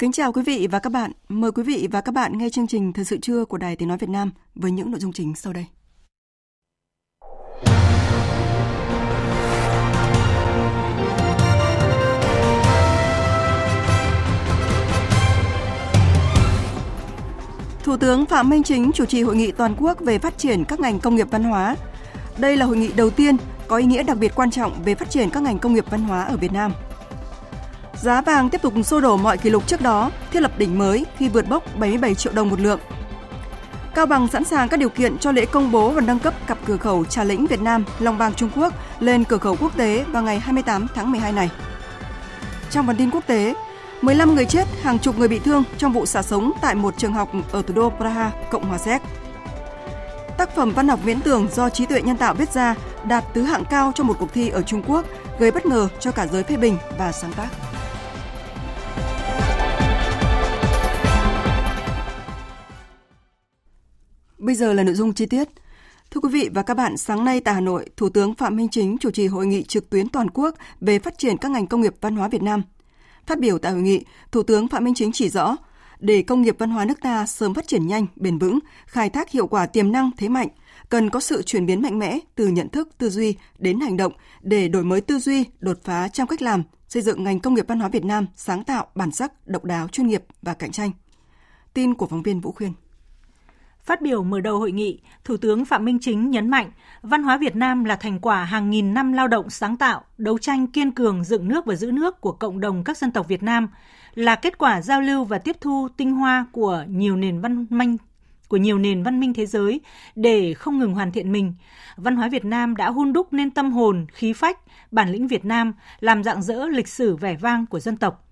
Kính chào quý vị và các bạn. Mời quý vị và các bạn nghe chương trình Thời sự trưa của Đài Tiếng Nói Việt Nam với những nội dung chính sau đây. Thủ tướng Phạm Minh Chính chủ trì hội nghị toàn quốc về phát triển các ngành công nghiệp văn hóa. Đây là hội nghị đầu tiên có ý nghĩa đặc biệt quan trọng về phát triển các ngành công nghiệp văn hóa ở Việt Nam – Giá vàng tiếp tục xô đổ mọi kỷ lục trước đó, thiết lập đỉnh mới khi vượt mốc 77 triệu đồng một lượng. Cao Bằng sẵn sàng các điều kiện cho lễ công bố và nâng cấp cặp cửa khẩu Trà Lĩnh Việt Nam, Long Bang Trung Quốc lên cửa khẩu quốc tế vào ngày 28 tháng 12 này. Trong phần tin quốc tế, 15 người chết, hàng chục người bị thương trong vụ xả súng tại một trường học ở thủ đô Praha, Cộng hòa Séc. Tác phẩm văn học viễn tưởng do trí tuệ nhân tạo viết ra đạt tứ hạng cao trong một cuộc thi ở Trung Quốc, gây bất ngờ cho cả giới phê bình và sáng tác. Bây giờ là nội dung chi tiết. Thưa quý vị và các bạn, sáng nay tại Hà Nội, Thủ tướng Phạm Minh Chính chủ trì hội nghị trực tuyến toàn quốc về phát triển các ngành công nghiệp văn hóa Việt Nam. Phát biểu tại hội nghị, Thủ tướng Phạm Minh Chính chỉ rõ, để công nghiệp văn hóa nước ta sớm phát triển nhanh, bền vững, khai thác hiệu quả tiềm năng thế mạnh, cần có sự chuyển biến mạnh mẽ từ nhận thức, tư duy đến hành động để đổi mới tư duy, đột phá trong cách làm, xây dựng ngành công nghiệp văn hóa Việt Nam sáng tạo, bản sắc, độc đáo, chuyên nghiệp và cạnh tranh. Tin của phóng viên Vũ Khuyên. Phát biểu mở đầu hội nghị, Thủ tướng Phạm Minh Chính nhấn mạnh, văn hóa Việt Nam là thành quả hàng nghìn năm lao động sáng tạo, đấu tranh kiên cường dựng nước và giữ nước của cộng đồng các dân tộc Việt Nam, là kết quả giao lưu và tiếp thu tinh hoa của nhiều nền văn minh của nhiều nền văn minh thế giới để không ngừng hoàn thiện mình. Văn hóa Việt Nam đã hun đúc nên tâm hồn, khí phách, bản lĩnh Việt Nam, làm dạng dỡ lịch sử vẻ vang của dân tộc.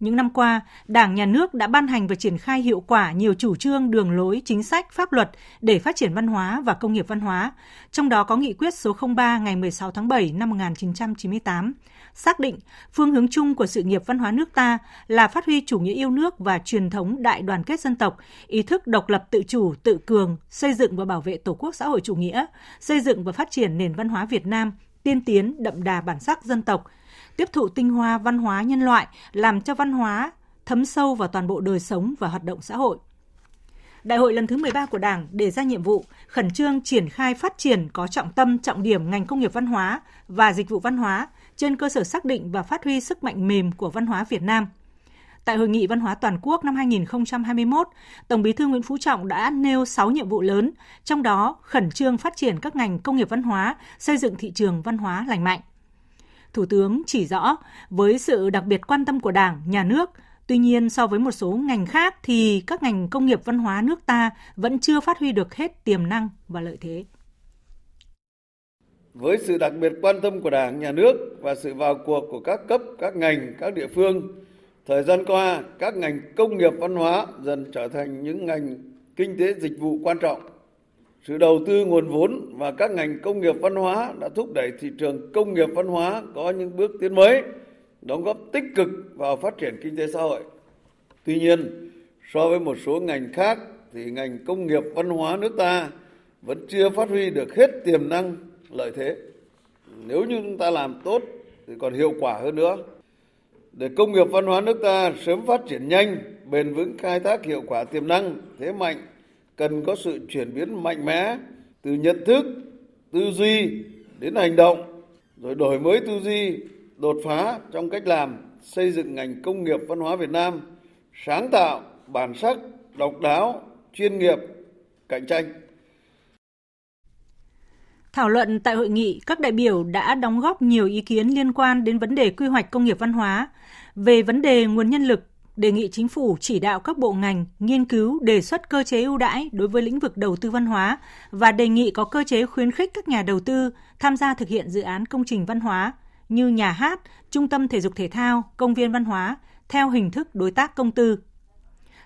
Những năm qua, Đảng, Nhà nước đã ban hành và triển khai hiệu quả nhiều chủ trương, đường lối, chính sách, pháp luật để phát triển văn hóa và công nghiệp văn hóa, trong đó có nghị quyết số 03 ngày 16 tháng 7 năm 1998, xác định phương hướng chung của sự nghiệp văn hóa nước ta là phát huy chủ nghĩa yêu nước và truyền thống đại đoàn kết dân tộc, ý thức độc lập tự chủ, tự cường, xây dựng và bảo vệ Tổ quốc xã hội chủ nghĩa, xây dựng và phát triển nền văn hóa Việt Nam tiên tiến đậm đà bản sắc dân tộc, tiếp thụ tinh hoa văn hóa nhân loại, làm cho văn hóa thấm sâu vào toàn bộ đời sống và hoạt động xã hội. Đại hội lần thứ 13 của Đảng đề ra nhiệm vụ khẩn trương triển khai phát triển có trọng tâm trọng điểm ngành công nghiệp văn hóa và dịch vụ văn hóa trên cơ sở xác định và phát huy sức mạnh mềm của văn hóa Việt Nam. Tại Hội nghị Văn hóa Toàn quốc năm 2021, Tổng bí thư Nguyễn Phú Trọng đã nêu 6 nhiệm vụ lớn, trong đó khẩn trương phát triển các ngành công nghiệp văn hóa, xây dựng thị trường văn hóa lành mạnh. Thủ tướng chỉ rõ, với sự đặc biệt quan tâm của Đảng, Nhà nước, tuy nhiên so với một số ngành khác thì các ngành công nghiệp văn hóa nước ta vẫn chưa phát huy được hết tiềm năng và lợi thế. Với sự đặc biệt quan tâm của Đảng, Nhà nước và sự vào cuộc của các cấp, các ngành, các địa phương, thời gian qua các ngành công nghiệp văn hóa dần trở thành những ngành kinh tế dịch vụ quan trọng sự đầu tư nguồn vốn và các ngành công nghiệp văn hóa đã thúc đẩy thị trường công nghiệp văn hóa có những bước tiến mới, đóng góp tích cực vào phát triển kinh tế xã hội. Tuy nhiên, so với một số ngành khác thì ngành công nghiệp văn hóa nước ta vẫn chưa phát huy được hết tiềm năng lợi thế. Nếu như chúng ta làm tốt thì còn hiệu quả hơn nữa. Để công nghiệp văn hóa nước ta sớm phát triển nhanh, bền vững khai thác hiệu quả tiềm năng, thế mạnh cần có sự chuyển biến mạnh mẽ từ nhận thức, tư duy đến hành động, rồi đổi mới tư duy, đột phá trong cách làm, xây dựng ngành công nghiệp văn hóa Việt Nam sáng tạo, bản sắc, độc đáo, chuyên nghiệp, cạnh tranh. Thảo luận tại hội nghị, các đại biểu đã đóng góp nhiều ý kiến liên quan đến vấn đề quy hoạch công nghiệp văn hóa, về vấn đề nguồn nhân lực, đề nghị chính phủ chỉ đạo các bộ ngành nghiên cứu đề xuất cơ chế ưu đãi đối với lĩnh vực đầu tư văn hóa và đề nghị có cơ chế khuyến khích các nhà đầu tư tham gia thực hiện dự án công trình văn hóa như nhà hát, trung tâm thể dục thể thao, công viên văn hóa theo hình thức đối tác công tư.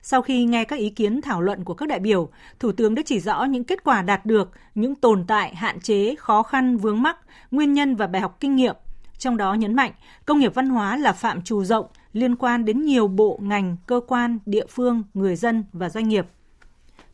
Sau khi nghe các ý kiến thảo luận của các đại biểu, Thủ tướng đã chỉ rõ những kết quả đạt được, những tồn tại, hạn chế, khó khăn, vướng mắc, nguyên nhân và bài học kinh nghiệm. Trong đó nhấn mạnh, công nghiệp văn hóa là phạm trù rộng, liên quan đến nhiều bộ, ngành, cơ quan, địa phương, người dân và doanh nghiệp.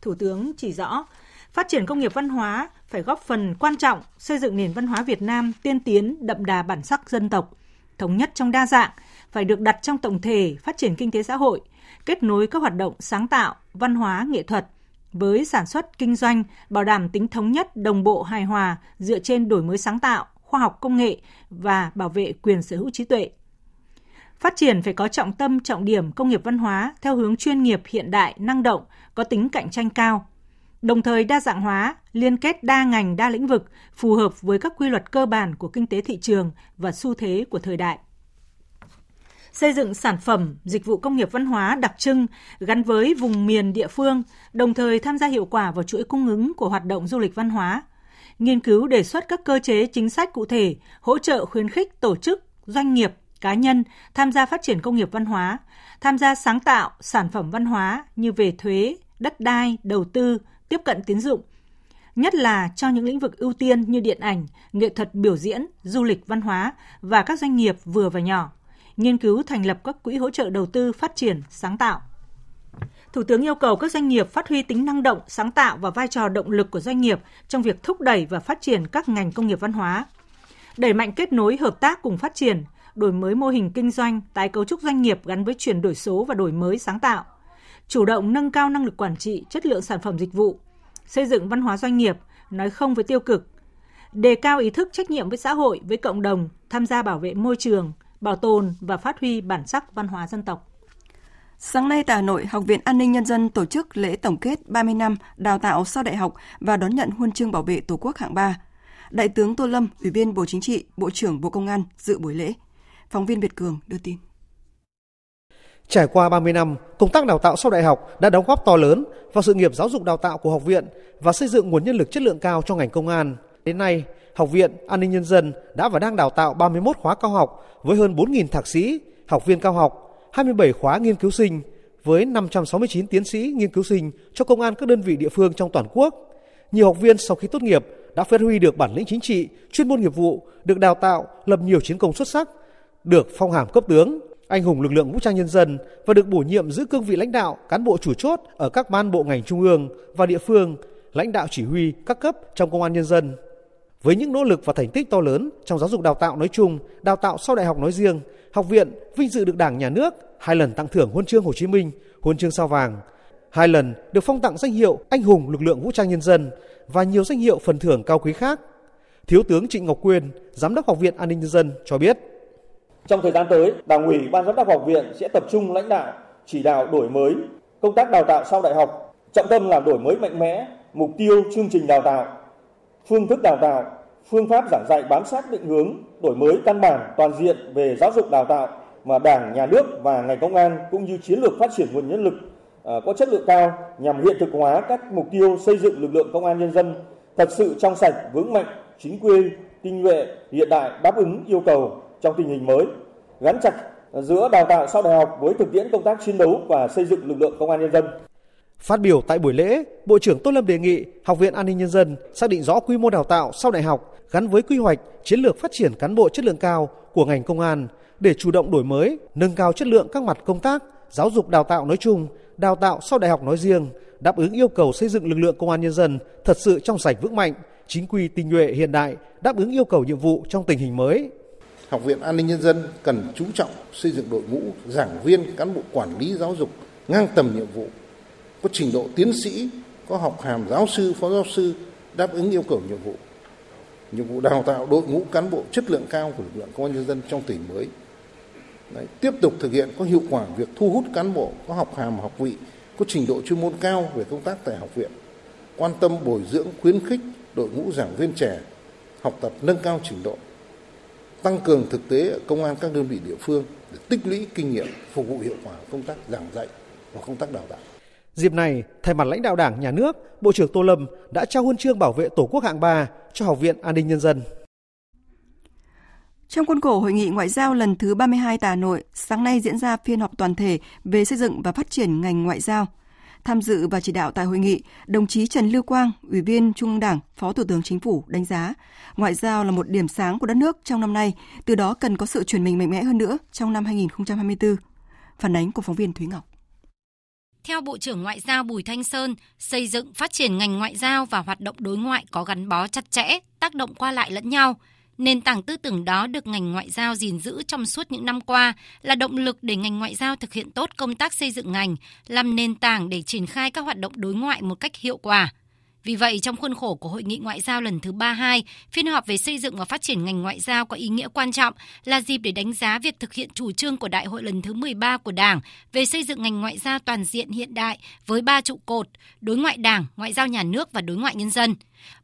Thủ tướng chỉ rõ, phát triển công nghiệp văn hóa phải góp phần quan trọng xây dựng nền văn hóa Việt Nam tiên tiến, đậm đà bản sắc dân tộc, thống nhất trong đa dạng, phải được đặt trong tổng thể phát triển kinh tế xã hội, kết nối các hoạt động sáng tạo, văn hóa, nghệ thuật với sản xuất kinh doanh, bảo đảm tính thống nhất, đồng bộ, hài hòa dựa trên đổi mới sáng tạo, khoa học công nghệ và bảo vệ quyền sở hữu trí tuệ. Phát triển phải có trọng tâm trọng điểm công nghiệp văn hóa theo hướng chuyên nghiệp hiện đại, năng động, có tính cạnh tranh cao. Đồng thời đa dạng hóa, liên kết đa ngành đa lĩnh vực phù hợp với các quy luật cơ bản của kinh tế thị trường và xu thế của thời đại xây dựng sản phẩm, dịch vụ công nghiệp văn hóa đặc trưng gắn với vùng miền địa phương, đồng thời tham gia hiệu quả vào chuỗi cung ứng của hoạt động du lịch văn hóa. Nghiên cứu đề xuất các cơ chế chính sách cụ thể, hỗ trợ khuyến khích tổ chức, doanh nghiệp, cá nhân tham gia phát triển công nghiệp văn hóa, tham gia sáng tạo sản phẩm văn hóa như về thuế, đất đai, đầu tư, tiếp cận tín dụng, nhất là cho những lĩnh vực ưu tiên như điện ảnh, nghệ thuật biểu diễn, du lịch văn hóa và các doanh nghiệp vừa và nhỏ nghiên cứu thành lập các quỹ hỗ trợ đầu tư phát triển sáng tạo. Thủ tướng yêu cầu các doanh nghiệp phát huy tính năng động, sáng tạo và vai trò động lực của doanh nghiệp trong việc thúc đẩy và phát triển các ngành công nghiệp văn hóa. Đẩy mạnh kết nối hợp tác cùng phát triển, đổi mới mô hình kinh doanh, tái cấu trúc doanh nghiệp gắn với chuyển đổi số và đổi mới sáng tạo. Chủ động nâng cao năng lực quản trị, chất lượng sản phẩm dịch vụ, xây dựng văn hóa doanh nghiệp, nói không với tiêu cực, đề cao ý thức trách nhiệm với xã hội, với cộng đồng, tham gia bảo vệ môi trường, bảo tồn và phát huy bản sắc văn hóa dân tộc. Sáng nay tại Hà Nội, Học viện An ninh Nhân dân tổ chức lễ tổng kết 30 năm đào tạo sau đại học và đón nhận huân chương bảo vệ Tổ quốc hạng 3. Đại tướng Tô Lâm, Ủy viên Bộ Chính trị, Bộ trưởng Bộ Công an dự buổi lễ. Phóng viên Việt Cường đưa tin. Trải qua 30 năm, công tác đào tạo sau đại học đã đóng góp to lớn vào sự nghiệp giáo dục đào tạo của học viện và xây dựng nguồn nhân lực chất lượng cao cho ngành công an. Đến nay, Học viện An ninh Nhân dân đã và đang đào tạo 31 khóa cao học với hơn 4.000 thạc sĩ, học viên cao học, 27 khóa nghiên cứu sinh với 569 tiến sĩ nghiên cứu sinh cho công an các đơn vị địa phương trong toàn quốc. Nhiều học viên sau khi tốt nghiệp đã phát huy được bản lĩnh chính trị, chuyên môn nghiệp vụ, được đào tạo, lập nhiều chiến công xuất sắc, được phong hàm cấp tướng, anh hùng lực lượng vũ trang nhân dân và được bổ nhiệm giữ cương vị lãnh đạo, cán bộ chủ chốt ở các ban bộ ngành trung ương và địa phương, lãnh đạo chỉ huy các cấp trong công an nhân dân. Với những nỗ lực và thành tích to lớn trong giáo dục đào tạo nói chung, đào tạo sau đại học nói riêng, học viện vinh dự được Đảng, Nhà nước hai lần tặng thưởng huân chương Hồ Chí Minh, huân chương sao vàng, hai lần được phong tặng danh hiệu anh hùng lực lượng vũ trang nhân dân và nhiều danh hiệu phần thưởng cao quý khác. Thiếu tướng Trịnh Ngọc Quyên, Giám đốc Học viện An ninh Nhân dân cho biết. Trong thời gian tới, Đảng ủy Ban giám đốc học viện sẽ tập trung lãnh đạo, chỉ đạo đổi mới công tác đào tạo sau đại học, trọng tâm là đổi mới mạnh mẽ mục tiêu chương trình đào tạo phương thức đào tạo, phương pháp giảng dạy bám sát định hướng, đổi mới căn bản toàn diện về giáo dục đào tạo mà Đảng, Nhà nước và ngành công an cũng như chiến lược phát triển nguồn nhân lực ờ, có chất lượng cao nhằm hiện thực hóa các mục tiêu xây dựng lực lượng công an nhân dân thật sự trong sạch, vững mạnh, chính quy, tinh nhuệ, hiện đại đáp ứng yêu cầu trong tình hình mới, gắn chặt giữa đào tạo sau đại học với thực tiễn công tác chiến đấu và xây dựng lực lượng công an nhân dân. Phát biểu tại buổi lễ, Bộ trưởng Tô Lâm đề nghị Học viện An ninh Nhân dân xác định rõ quy mô đào tạo sau đại học gắn với quy hoạch chiến lược phát triển cán bộ chất lượng cao của ngành công an để chủ động đổi mới, nâng cao chất lượng các mặt công tác, giáo dục đào tạo nói chung, đào tạo sau đại học nói riêng, đáp ứng yêu cầu xây dựng lực lượng công an nhân dân thật sự trong sạch vững mạnh, chính quy tinh nhuệ hiện đại, đáp ứng yêu cầu nhiệm vụ trong tình hình mới. Học viện An ninh Nhân dân cần chú trọng xây dựng đội ngũ giảng viên, cán bộ quản lý giáo dục ngang tầm nhiệm vụ, có trình độ tiến sĩ, có học hàm giáo sư, phó giáo sư đáp ứng yêu cầu nhiệm vụ. Nhiệm vụ đào tạo đội ngũ cán bộ chất lượng cao của lực lượng công an nhân dân trong tỉnh mới. Đấy, tiếp tục thực hiện có hiệu quả việc thu hút cán bộ có học hàm học vị, có trình độ chuyên môn cao về công tác tại học viện. Quan tâm bồi dưỡng khuyến khích đội ngũ giảng viên trẻ học tập nâng cao trình độ, tăng cường thực tế ở công an các đơn vị địa phương để tích lũy kinh nghiệm phục vụ hiệu quả công tác giảng dạy và công tác đào tạo. Dịp này, thay mặt lãnh đạo Đảng, Nhà nước, Bộ trưởng Tô Lâm đã trao huân chương bảo vệ Tổ quốc hạng 3 cho Học viện An ninh Nhân dân. Trong khuôn khổ hội nghị ngoại giao lần thứ 32 tại Hà Nội, sáng nay diễn ra phiên họp toàn thể về xây dựng và phát triển ngành ngoại giao. Tham dự và chỉ đạo tại hội nghị, đồng chí Trần Lưu Quang, Ủy viên Trung ương Đảng, Phó Thủ tướng Chính phủ đánh giá, ngoại giao là một điểm sáng của đất nước trong năm nay, từ đó cần có sự chuyển mình mạnh mẽ hơn nữa trong năm 2024. Phản ánh của phóng viên Thúy Ngọc. Theo Bộ trưởng Ngoại giao Bùi Thanh Sơn, xây dựng phát triển ngành ngoại giao và hoạt động đối ngoại có gắn bó chặt chẽ, tác động qua lại lẫn nhau – Nền tảng tư tưởng đó được ngành ngoại giao gìn giữ trong suốt những năm qua là động lực để ngành ngoại giao thực hiện tốt công tác xây dựng ngành, làm nền tảng để triển khai các hoạt động đối ngoại một cách hiệu quả. Vì vậy, trong khuôn khổ của Hội nghị Ngoại giao lần thứ 32, phiên họp về xây dựng và phát triển ngành ngoại giao có ý nghĩa quan trọng là dịp để đánh giá việc thực hiện chủ trương của Đại hội lần thứ 13 của Đảng về xây dựng ngành ngoại giao toàn diện hiện đại với ba trụ cột, đối ngoại Đảng, ngoại giao nhà nước và đối ngoại nhân dân.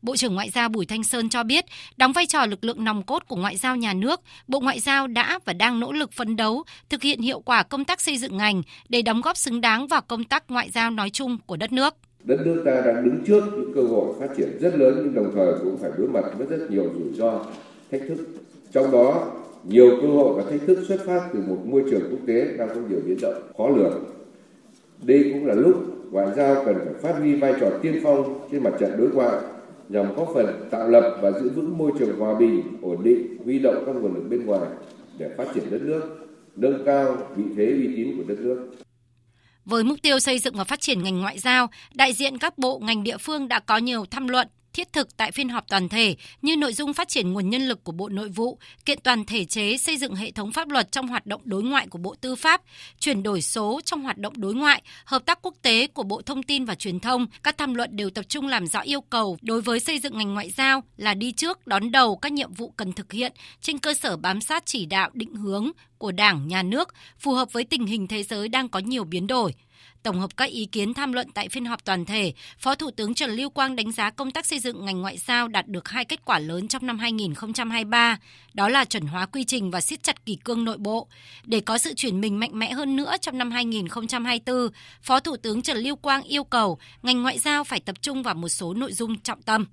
Bộ trưởng Ngoại giao Bùi Thanh Sơn cho biết, đóng vai trò lực lượng nòng cốt của ngoại giao nhà nước, Bộ Ngoại giao đã và đang nỗ lực phấn đấu thực hiện hiệu quả công tác xây dựng ngành để đóng góp xứng đáng vào công tác ngoại giao nói chung của đất nước đất nước ta đang đứng trước những cơ hội phát triển rất lớn nhưng đồng thời cũng phải đối mặt với rất nhiều rủi ro, thách thức. Trong đó, nhiều cơ hội và thách thức xuất phát từ một môi trường quốc tế đang có nhiều biến động khó lường. Đây cũng là lúc ngoại giao cần phải phát huy vai trò tiên phong trên mặt trận đối ngoại nhằm góp phần tạo lập và giữ vững môi trường hòa bình, ổn định, huy động các nguồn lực bên ngoài để phát triển đất nước, nâng cao vị thế uy tín của đất nước. Với mục tiêu xây dựng và phát triển ngành ngoại giao, đại diện các bộ ngành địa phương đã có nhiều tham luận, thiết thực tại phiên họp toàn thể như nội dung phát triển nguồn nhân lực của Bộ Nội vụ, kiện toàn thể chế xây dựng hệ thống pháp luật trong hoạt động đối ngoại của Bộ Tư pháp, chuyển đổi số trong hoạt động đối ngoại, hợp tác quốc tế của Bộ Thông tin và Truyền thông. Các tham luận đều tập trung làm rõ yêu cầu đối với xây dựng ngành ngoại giao là đi trước, đón đầu các nhiệm vụ cần thực hiện trên cơ sở bám sát chỉ đạo định hướng của Đảng, Nhà nước, phù hợp với tình hình thế giới đang có nhiều biến đổi. Tổng hợp các ý kiến tham luận tại phiên họp toàn thể, Phó Thủ tướng Trần Lưu Quang đánh giá công tác xây dựng ngành ngoại giao đạt được hai kết quả lớn trong năm 2023, đó là chuẩn hóa quy trình và siết chặt kỷ cương nội bộ. Để có sự chuyển mình mạnh mẽ hơn nữa trong năm 2024, Phó Thủ tướng Trần Lưu Quang yêu cầu ngành ngoại giao phải tập trung vào một số nội dung trọng tâm.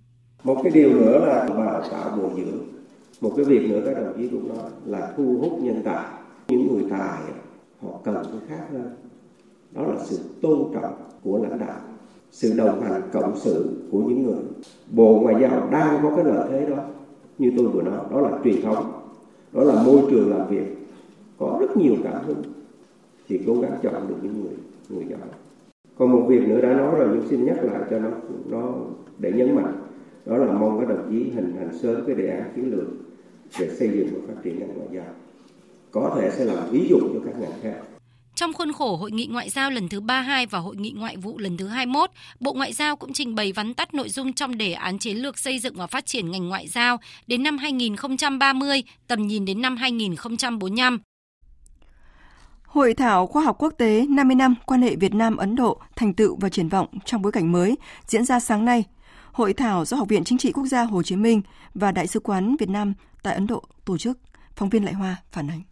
Một cái điều nữa là đào tạo bồi dưỡng. Một cái việc nữa các đồng chí cũng nói là thu hút nhân tài. Những người tài họ cần cái khác hơn đó là sự tôn trọng của lãnh đạo, sự đồng hành cộng sự của những người. Bộ ngoại giao đang có cái lợi thế đó, như tôi vừa nói, đó là truyền thống, đó là môi trường làm việc, có rất nhiều cảm hứng. Thì cố gắng chọn được những người người giỏi. Còn một việc nữa đã nói rồi, nhưng xin nhắc lại cho nó nó để nhấn mạnh, đó là mong các đồng chí hình thành sớm cái đề án chiến lược về xây dựng và phát triển ngành ngoại giao. Có thể sẽ làm ví dụ cho các ngành khác trong khuôn khổ Hội nghị Ngoại giao lần thứ 32 và Hội nghị Ngoại vụ lần thứ 21, Bộ Ngoại giao cũng trình bày vắn tắt nội dung trong đề án chiến lược xây dựng và phát triển ngành ngoại giao đến năm 2030, tầm nhìn đến năm 2045. Hội thảo khoa học quốc tế 50 năm quan hệ Việt Nam Ấn Độ thành tựu và triển vọng trong bối cảnh mới diễn ra sáng nay. Hội thảo do Học viện Chính trị Quốc gia Hồ Chí Minh và Đại sứ quán Việt Nam tại Ấn Độ tổ chức. Phóng viên Lại Hoa phản ánh.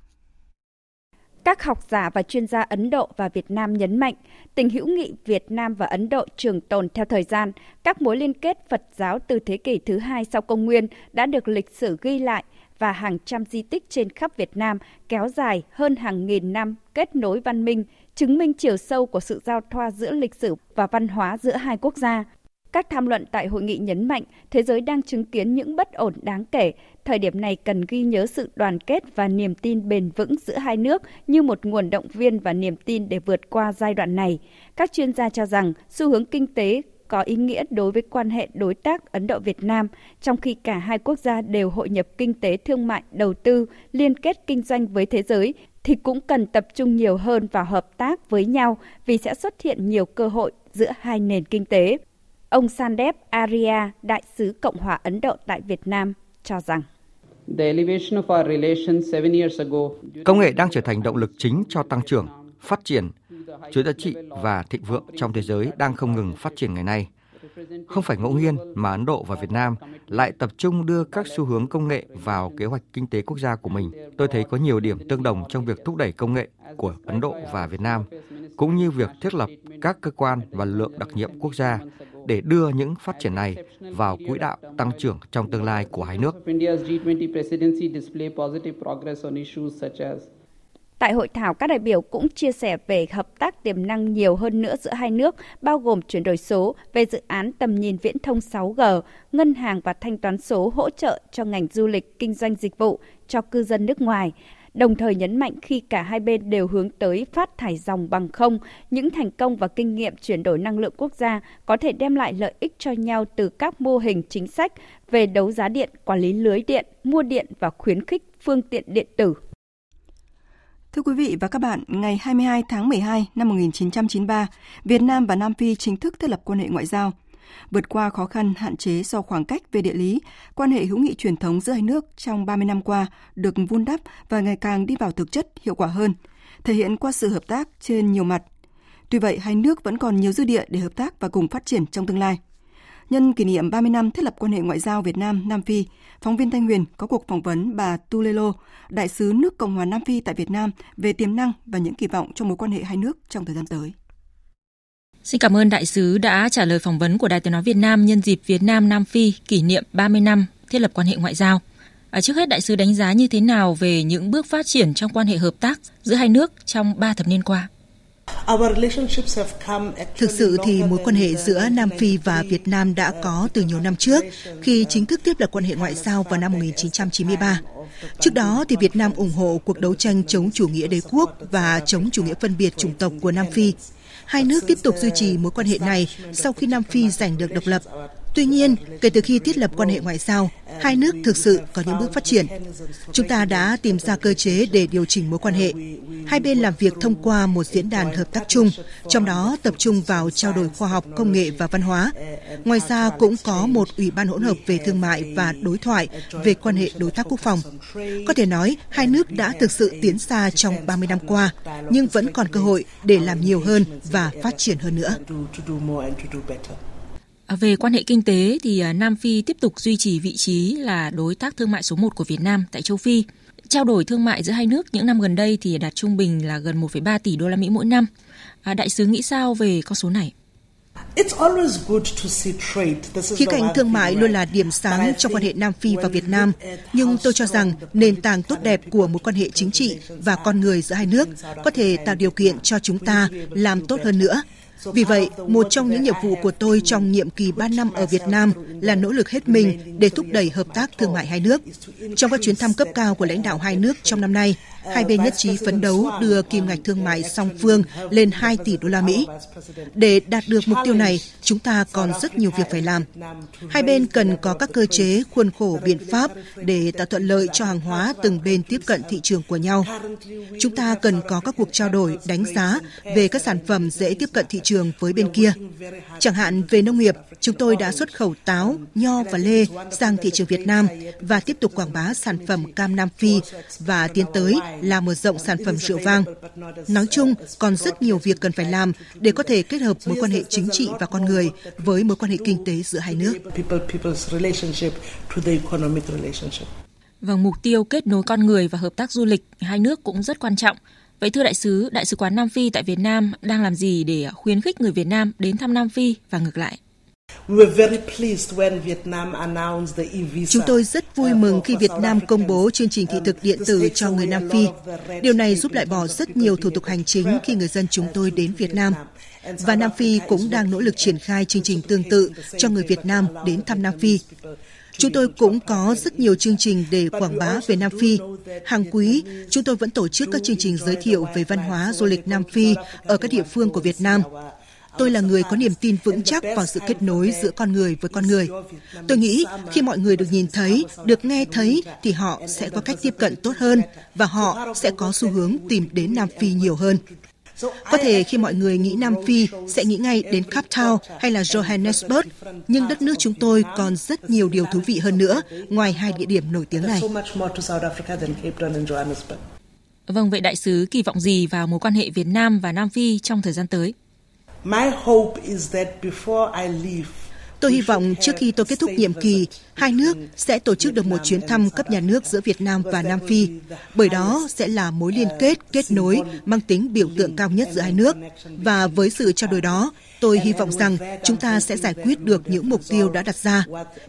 Các học giả và chuyên gia Ấn Độ và Việt Nam nhấn mạnh tình hữu nghị Việt Nam và Ấn Độ trường tồn theo thời gian, các mối liên kết Phật giáo từ thế kỷ thứ hai sau công nguyên đã được lịch sử ghi lại và hàng trăm di tích trên khắp Việt Nam kéo dài hơn hàng nghìn năm kết nối văn minh, chứng minh chiều sâu của sự giao thoa giữa lịch sử và văn hóa giữa hai quốc gia. Các tham luận tại hội nghị nhấn mạnh thế giới đang chứng kiến những bất ổn đáng kể, thời điểm này cần ghi nhớ sự đoàn kết và niềm tin bền vững giữa hai nước như một nguồn động viên và niềm tin để vượt qua giai đoạn này. Các chuyên gia cho rằng xu hướng kinh tế có ý nghĩa đối với quan hệ đối tác Ấn Độ Việt Nam, trong khi cả hai quốc gia đều hội nhập kinh tế thương mại, đầu tư, liên kết kinh doanh với thế giới thì cũng cần tập trung nhiều hơn vào hợp tác với nhau vì sẽ xuất hiện nhiều cơ hội giữa hai nền kinh tế. Ông Sandeep Arya, đại sứ Cộng hòa Ấn Độ tại Việt Nam, cho rằng Công nghệ đang trở thành động lực chính cho tăng trưởng, phát triển, chuỗi giá trị và thịnh vượng trong thế giới đang không ngừng phát triển ngày nay. Không phải ngẫu nhiên mà Ấn Độ và Việt Nam lại tập trung đưa các xu hướng công nghệ vào kế hoạch kinh tế quốc gia của mình. Tôi thấy có nhiều điểm tương đồng trong việc thúc đẩy công nghệ của Ấn Độ và Việt Nam, cũng như việc thiết lập các cơ quan và lượng đặc nhiệm quốc gia để đưa những phát triển này vào quỹ đạo tăng trưởng trong tương lai của hai nước. Tại hội thảo, các đại biểu cũng chia sẻ về hợp tác tiềm năng nhiều hơn nữa giữa hai nước, bao gồm chuyển đổi số, về dự án tầm nhìn viễn thông 6G, ngân hàng và thanh toán số hỗ trợ cho ngành du lịch, kinh doanh dịch vụ cho cư dân nước ngoài. Đồng thời nhấn mạnh khi cả hai bên đều hướng tới phát thải dòng bằng không, những thành công và kinh nghiệm chuyển đổi năng lượng quốc gia có thể đem lại lợi ích cho nhau từ các mô hình chính sách về đấu giá điện, quản lý lưới điện, mua điện và khuyến khích phương tiện điện tử. Thưa quý vị và các bạn, ngày 22 tháng 12 năm 1993, Việt Nam và Nam Phi chính thức thiết lập quan hệ ngoại giao. Vượt qua khó khăn hạn chế do khoảng cách về địa lý, quan hệ hữu nghị truyền thống giữa hai nước trong 30 năm qua được vun đắp và ngày càng đi vào thực chất hiệu quả hơn, thể hiện qua sự hợp tác trên nhiều mặt. Tuy vậy, hai nước vẫn còn nhiều dư địa để hợp tác và cùng phát triển trong tương lai. Nhân kỷ niệm 30 năm thiết lập quan hệ ngoại giao Việt Nam Nam Phi, phóng viên Thanh Huyền có cuộc phỏng vấn bà Tulelo, đại sứ nước Cộng hòa Nam Phi tại Việt Nam về tiềm năng và những kỳ vọng trong mối quan hệ hai nước trong thời gian tới. Xin cảm ơn đại sứ đã trả lời phỏng vấn của Đài Tiếng nói Việt Nam nhân dịp Việt Nam Nam Phi kỷ niệm 30 năm thiết lập quan hệ ngoại giao. À, trước hết đại sứ đánh giá như thế nào về những bước phát triển trong quan hệ hợp tác giữa hai nước trong 3 thập niên qua? Thực sự thì mối quan hệ giữa Nam Phi và Việt Nam đã có từ nhiều năm trước khi chính thức thiết lập quan hệ ngoại giao vào năm 1993. Trước đó thì Việt Nam ủng hộ cuộc đấu tranh chống chủ nghĩa đế quốc và chống chủ nghĩa phân biệt chủng tộc của Nam Phi. Hai nước tiếp tục duy trì mối quan hệ này sau khi Nam Phi giành được độc lập. Tuy nhiên, kể từ khi thiết lập quan hệ ngoại giao, hai nước thực sự có những bước phát triển. Chúng ta đã tìm ra cơ chế để điều chỉnh mối quan hệ. Hai bên làm việc thông qua một diễn đàn hợp tác chung, trong đó tập trung vào trao đổi khoa học, công nghệ và văn hóa. Ngoài ra cũng có một ủy ban hỗn hợp về thương mại và đối thoại về quan hệ đối tác quốc phòng. Có thể nói, hai nước đã thực sự tiến xa trong 30 năm qua, nhưng vẫn còn cơ hội để làm nhiều hơn và phát triển hơn nữa. Về quan hệ kinh tế thì à, Nam Phi tiếp tục duy trì vị trí là đối tác thương mại số 1 của Việt Nam tại châu Phi. Trao đổi thương mại giữa hai nước những năm gần đây thì đạt trung bình là gần 1,3 tỷ đô la Mỹ mỗi năm. À, đại sứ nghĩ sao về con số này? Khía cạnh thương mại luôn là điểm sáng trong quan hệ Nam Phi và Việt Nam, nhưng tôi cho rằng nền tảng tốt đẹp của mối quan hệ chính trị và con người giữa hai nước có thể tạo điều kiện cho chúng ta làm tốt hơn nữa vì vậy, một trong những nhiệm vụ của tôi trong nhiệm kỳ 3 năm ở Việt Nam là nỗ lực hết mình để thúc đẩy hợp tác thương mại hai nước. Trong các chuyến thăm cấp cao của lãnh đạo hai nước trong năm nay, hai bên nhất trí phấn đấu đưa kim ngạch thương mại song phương lên 2 tỷ đô la Mỹ. Để đạt được mục tiêu này, chúng ta còn rất nhiều việc phải làm. Hai bên cần có các cơ chế, khuôn khổ, biện pháp để tạo thuận lợi cho hàng hóa từng bên tiếp cận thị trường của nhau. Chúng ta cần có các cuộc trao đổi, đánh giá về các sản phẩm dễ tiếp cận thị trường với bên kia. Chẳng hạn về nông nghiệp, chúng tôi đã xuất khẩu táo, nho và lê sang thị trường Việt Nam và tiếp tục quảng bá sản phẩm cam Nam Phi và tiến tới là mở rộng sản phẩm rượu vang. Nói chung, còn rất nhiều việc cần phải làm để có thể kết hợp mối quan hệ chính trị và con người với mối quan hệ kinh tế giữa hai nước. Vâng, mục tiêu kết nối con người và hợp tác du lịch hai nước cũng rất quan trọng. Vậy thưa đại sứ, Đại sứ quán Nam Phi tại Việt Nam đang làm gì để khuyến khích người Việt Nam đến thăm Nam Phi và ngược lại? Chúng tôi rất vui mừng khi Việt Nam công bố chương trình thị thực điện tử cho người Nam Phi. Điều này giúp loại bỏ rất nhiều thủ tục hành chính khi người dân chúng tôi đến Việt Nam. Và Nam Phi cũng đang nỗ lực triển khai chương trình tương tự cho người Việt Nam đến thăm Nam Phi. Chúng tôi cũng có rất nhiều chương trình để quảng bá về Nam Phi. Hàng quý, chúng tôi vẫn tổ chức các chương trình giới thiệu về văn hóa du lịch Nam Phi ở các địa phương của Việt Nam. Tôi là người có niềm tin vững chắc vào sự kết nối giữa con người với con người. Tôi nghĩ khi mọi người được nhìn thấy, được nghe thấy thì họ sẽ có cách tiếp cận tốt hơn và họ sẽ có xu hướng tìm đến Nam Phi nhiều hơn. Có thể khi mọi người nghĩ Nam Phi sẽ nghĩ ngay đến Cape Town hay là Johannesburg, nhưng đất nước chúng tôi còn rất nhiều điều thú vị hơn nữa ngoài hai địa điểm nổi tiếng này. Vâng, vậy đại sứ kỳ vọng gì vào mối quan hệ Việt Nam và Nam Phi trong thời gian tới? Tôi hy vọng trước khi tôi kết thúc nhiệm kỳ, hai nước sẽ tổ chức được một chuyến thăm cấp nhà nước giữa Việt Nam và Nam Phi, bởi đó sẽ là mối liên kết, kết nối mang tính biểu tượng cao nhất giữa hai nước. Và với sự trao đổi đó, tôi hy vọng rằng chúng ta sẽ giải quyết được những mục tiêu đã đặt ra.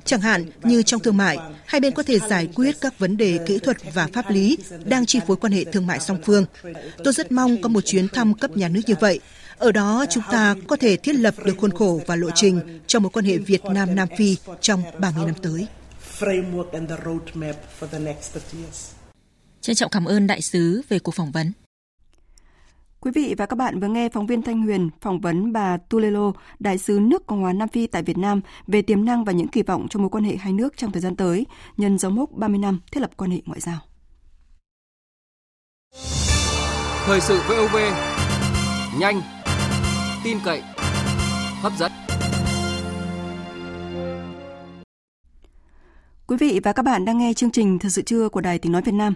Chẳng hạn như trong thương mại, hai bên có thể giải quyết các vấn đề kỹ thuật và pháp lý đang chi phối quan hệ thương mại song phương. Tôi rất mong có một chuyến thăm cấp nhà nước như vậy ở đó chúng ta có thể thiết lập được khuôn khổ và lộ trình cho mối quan hệ Việt Nam Nam Phi trong 30 năm tới. Trân trọng cảm ơn đại sứ về cuộc phỏng vấn. Quý vị và các bạn vừa nghe phóng viên Thanh Huyền phỏng vấn bà Tulelo, đại sứ nước Cộng hòa Nam Phi tại Việt Nam về tiềm năng và những kỳ vọng trong mối quan hệ hai nước trong thời gian tới, nhân dấu mốc 30 năm thiết lập quan hệ ngoại giao. Thời sự VOV, nhanh, tin cậy, hấp dẫn. Quý vị và các bạn đang nghe chương trình Thời sự trưa của Đài Tiếng Nói Việt Nam.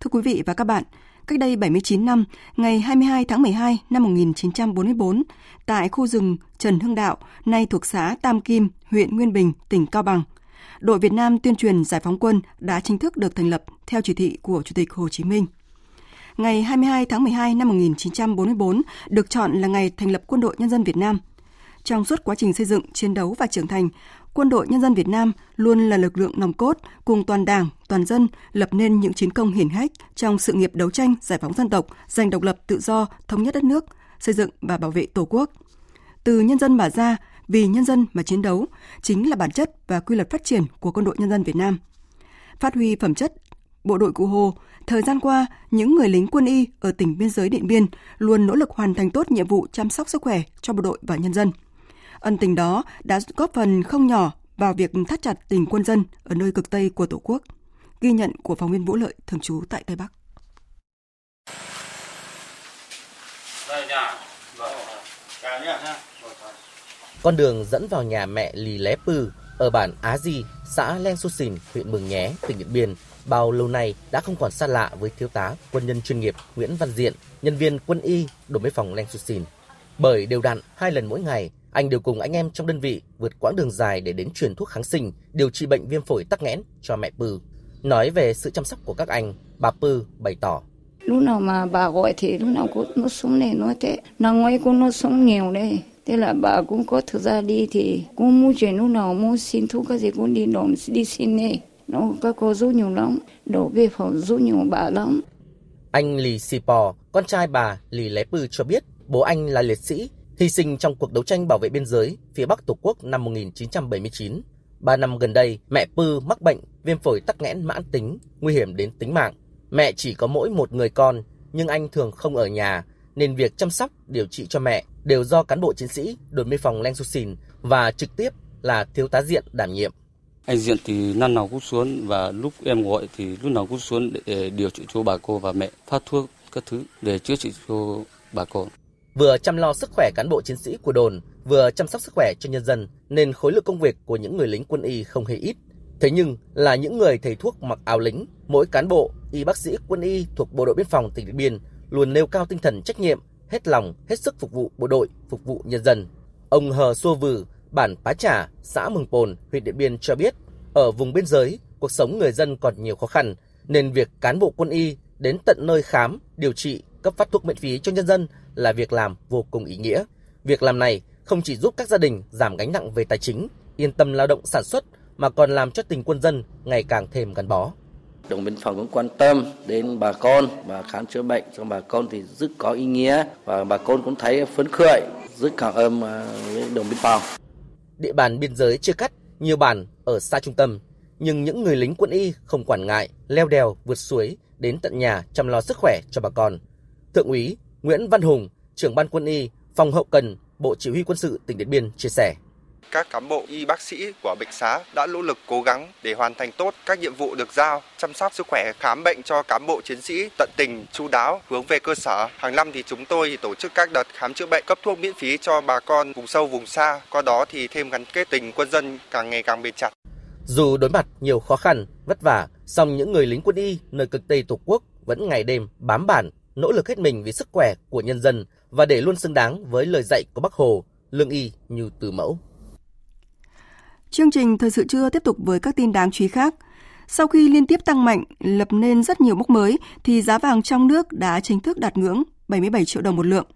Thưa quý vị và các bạn, cách đây 79 năm, ngày 22 tháng 12 năm 1944, tại khu rừng Trần Hưng Đạo, nay thuộc xã Tam Kim, huyện Nguyên Bình, tỉnh Cao Bằng, đội Việt Nam tuyên truyền giải phóng quân đã chính thức được thành lập theo chỉ thị của Chủ tịch Hồ Chí Minh ngày 22 tháng 12 năm 1944 được chọn là ngày thành lập Quân đội Nhân dân Việt Nam. Trong suốt quá trình xây dựng, chiến đấu và trưởng thành, Quân đội Nhân dân Việt Nam luôn là lực lượng nòng cốt cùng toàn Đảng, toàn dân lập nên những chiến công hiển hách trong sự nghiệp đấu tranh giải phóng dân tộc, giành độc lập tự do, thống nhất đất nước, xây dựng và bảo vệ Tổ quốc. Từ nhân dân mà ra, vì nhân dân mà chiến đấu chính là bản chất và quy luật phát triển của Quân đội Nhân dân Việt Nam. Phát huy phẩm chất bộ đội Cụ Hồ, thời gian qua, những người lính quân y ở tỉnh biên giới Điện Biên luôn nỗ lực hoàn thành tốt nhiệm vụ chăm sóc sức khỏe cho bộ đội và nhân dân. Ân tình đó đã góp phần không nhỏ vào việc thắt chặt tình quân dân ở nơi cực Tây của Tổ quốc. Ghi nhận của phóng viên Vũ Lợi thường trú tại Tây Bắc. Con đường dẫn vào nhà mẹ Lì Lé Pư ở bản Á Di, xã Len Xu Xìn, huyện Mường Nhé, tỉnh Điện Biên bao lâu nay đã không còn xa lạ với thiếu tá quân nhân chuyên nghiệp Nguyễn Văn Diện, nhân viên quân y đồn biên phòng Leng Susin. Bởi đều đặn hai lần mỗi ngày, anh đều cùng anh em trong đơn vị vượt quãng đường dài để đến truyền thuốc kháng sinh, điều trị bệnh viêm phổi tắc nghẽn cho mẹ Pư. Nói về sự chăm sóc của các anh, bà Pư bày tỏ. Lúc nào mà bà gọi thì lúc nào cũng nó xuống này nói thế, nó ngoài cũng nó sống nhiều đây. Thế là bà cũng có thực ra đi thì cũng mua chuyện lúc nào mua xin thuốc cái gì cũng đi đồn đi xin này nó các cô giúp nhiều lắm đổ về phòng giúp nhiều bà lắm anh Lì Xì Pò, con trai bà Lì Lé Pư cho biết bố anh là liệt sĩ, hy sinh trong cuộc đấu tranh bảo vệ biên giới phía Bắc Tổ quốc năm 1979. Ba năm gần đây, mẹ Pư mắc bệnh viêm phổi tắc nghẽn mãn tính, nguy hiểm đến tính mạng. Mẹ chỉ có mỗi một người con, nhưng anh thường không ở nhà, nên việc chăm sóc, điều trị cho mẹ đều do cán bộ chiến sĩ đồn biên phòng Leng Susin và trực tiếp là thiếu tá diện đảm nhiệm. Anh Diện thì năm nào cũng xuống và lúc em gọi thì lúc nào cũng xuống để điều trị cho bà cô và mẹ, phát thuốc các thứ để chữa trị cho bà cô. Vừa chăm lo sức khỏe cán bộ chiến sĩ của đồn, vừa chăm sóc sức khỏe cho nhân dân nên khối lượng công việc của những người lính quân y không hề ít. Thế nhưng là những người thầy thuốc mặc áo lính, mỗi cán bộ, y bác sĩ quân y thuộc bộ đội biên phòng tỉnh Điện Biên luôn nêu cao tinh thần trách nhiệm, hết lòng, hết sức phục vụ bộ đội, phục vụ nhân dân. Ông Hờ Xô Vừ, bản Pá trà xã Mường Pồn, huyện Điện Biên cho biết, ở vùng biên giới, cuộc sống người dân còn nhiều khó khăn, nên việc cán bộ quân y đến tận nơi khám, điều trị, cấp phát thuốc miễn phí cho nhân dân là việc làm vô cùng ý nghĩa. Việc làm này không chỉ giúp các gia đình giảm gánh nặng về tài chính, yên tâm lao động sản xuất mà còn làm cho tình quân dân ngày càng thêm gắn bó. Đồng biên phòng cũng quan tâm đến bà con và khám chữa bệnh cho bà con thì rất có ý nghĩa và bà con cũng thấy phấn khởi, rất cảm ơn à, với đồng biên phòng. Địa bàn biên giới chia cắt, nhiều bản ở xa trung tâm, nhưng những người lính quân y không quản ngại, leo đèo, vượt suối đến tận nhà chăm lo sức khỏe cho bà con. Thượng úy Nguyễn Văn Hùng, trưởng ban quân y, phòng hậu cần, Bộ Chỉ huy quân sự tỉnh Điện Biên chia sẻ các cán bộ y bác sĩ của bệnh xá đã nỗ lực cố gắng để hoàn thành tốt các nhiệm vụ được giao, chăm sóc sức khỏe, khám bệnh cho cán bộ chiến sĩ tận tình, chu đáo, hướng về cơ sở. Hàng năm thì chúng tôi tổ chức các đợt khám chữa bệnh, cấp thuốc miễn phí cho bà con vùng sâu vùng xa, qua đó thì thêm gắn kết tình quân dân càng ngày càng bền chặt. Dù đối mặt nhiều khó khăn, vất vả, song những người lính quân y nơi cực Tây Tổ quốc vẫn ngày đêm bám bản, nỗ lực hết mình vì sức khỏe của nhân dân và để luôn xứng đáng với lời dạy của Bác Hồ, lương y như từ mẫu. Chương trình Thời sự trưa tiếp tục với các tin đáng chú ý khác. Sau khi liên tiếp tăng mạnh, lập nên rất nhiều mốc mới, thì giá vàng trong nước đã chính thức đạt ngưỡng 77 triệu đồng một lượng.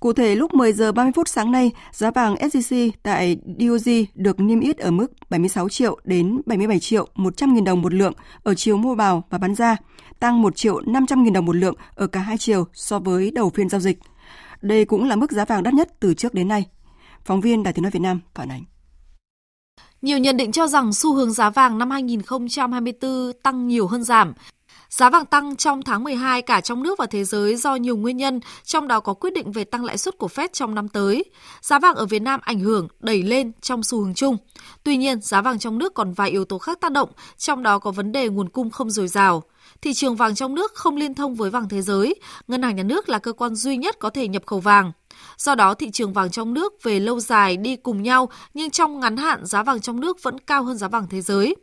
Cụ thể, lúc 10 giờ 30 phút sáng nay, giá vàng SJC tại DOG được niêm yết ở mức 76 triệu đến 77 triệu 100 nghìn đồng một lượng ở chiều mua vào và bán ra, tăng 1 triệu 500 nghìn đồng một lượng ở cả hai chiều so với đầu phiên giao dịch. Đây cũng là mức giá vàng đắt nhất từ trước đến nay. Phóng viên Đài tiếng nói Việt Nam phản ánh. Nhiều nhận định cho rằng xu hướng giá vàng năm 2024 tăng nhiều hơn giảm. Giá vàng tăng trong tháng 12 cả trong nước và thế giới do nhiều nguyên nhân, trong đó có quyết định về tăng lãi suất của Fed trong năm tới. Giá vàng ở Việt Nam ảnh hưởng đẩy lên trong xu hướng chung. Tuy nhiên, giá vàng trong nước còn vài yếu tố khác tác động, trong đó có vấn đề nguồn cung không dồi dào. Thị trường vàng trong nước không liên thông với vàng thế giới, ngân hàng nhà nước là cơ quan duy nhất có thể nhập khẩu vàng. Do đó, thị trường vàng trong nước về lâu dài đi cùng nhau, nhưng trong ngắn hạn giá vàng trong nước vẫn cao hơn giá vàng thế giới.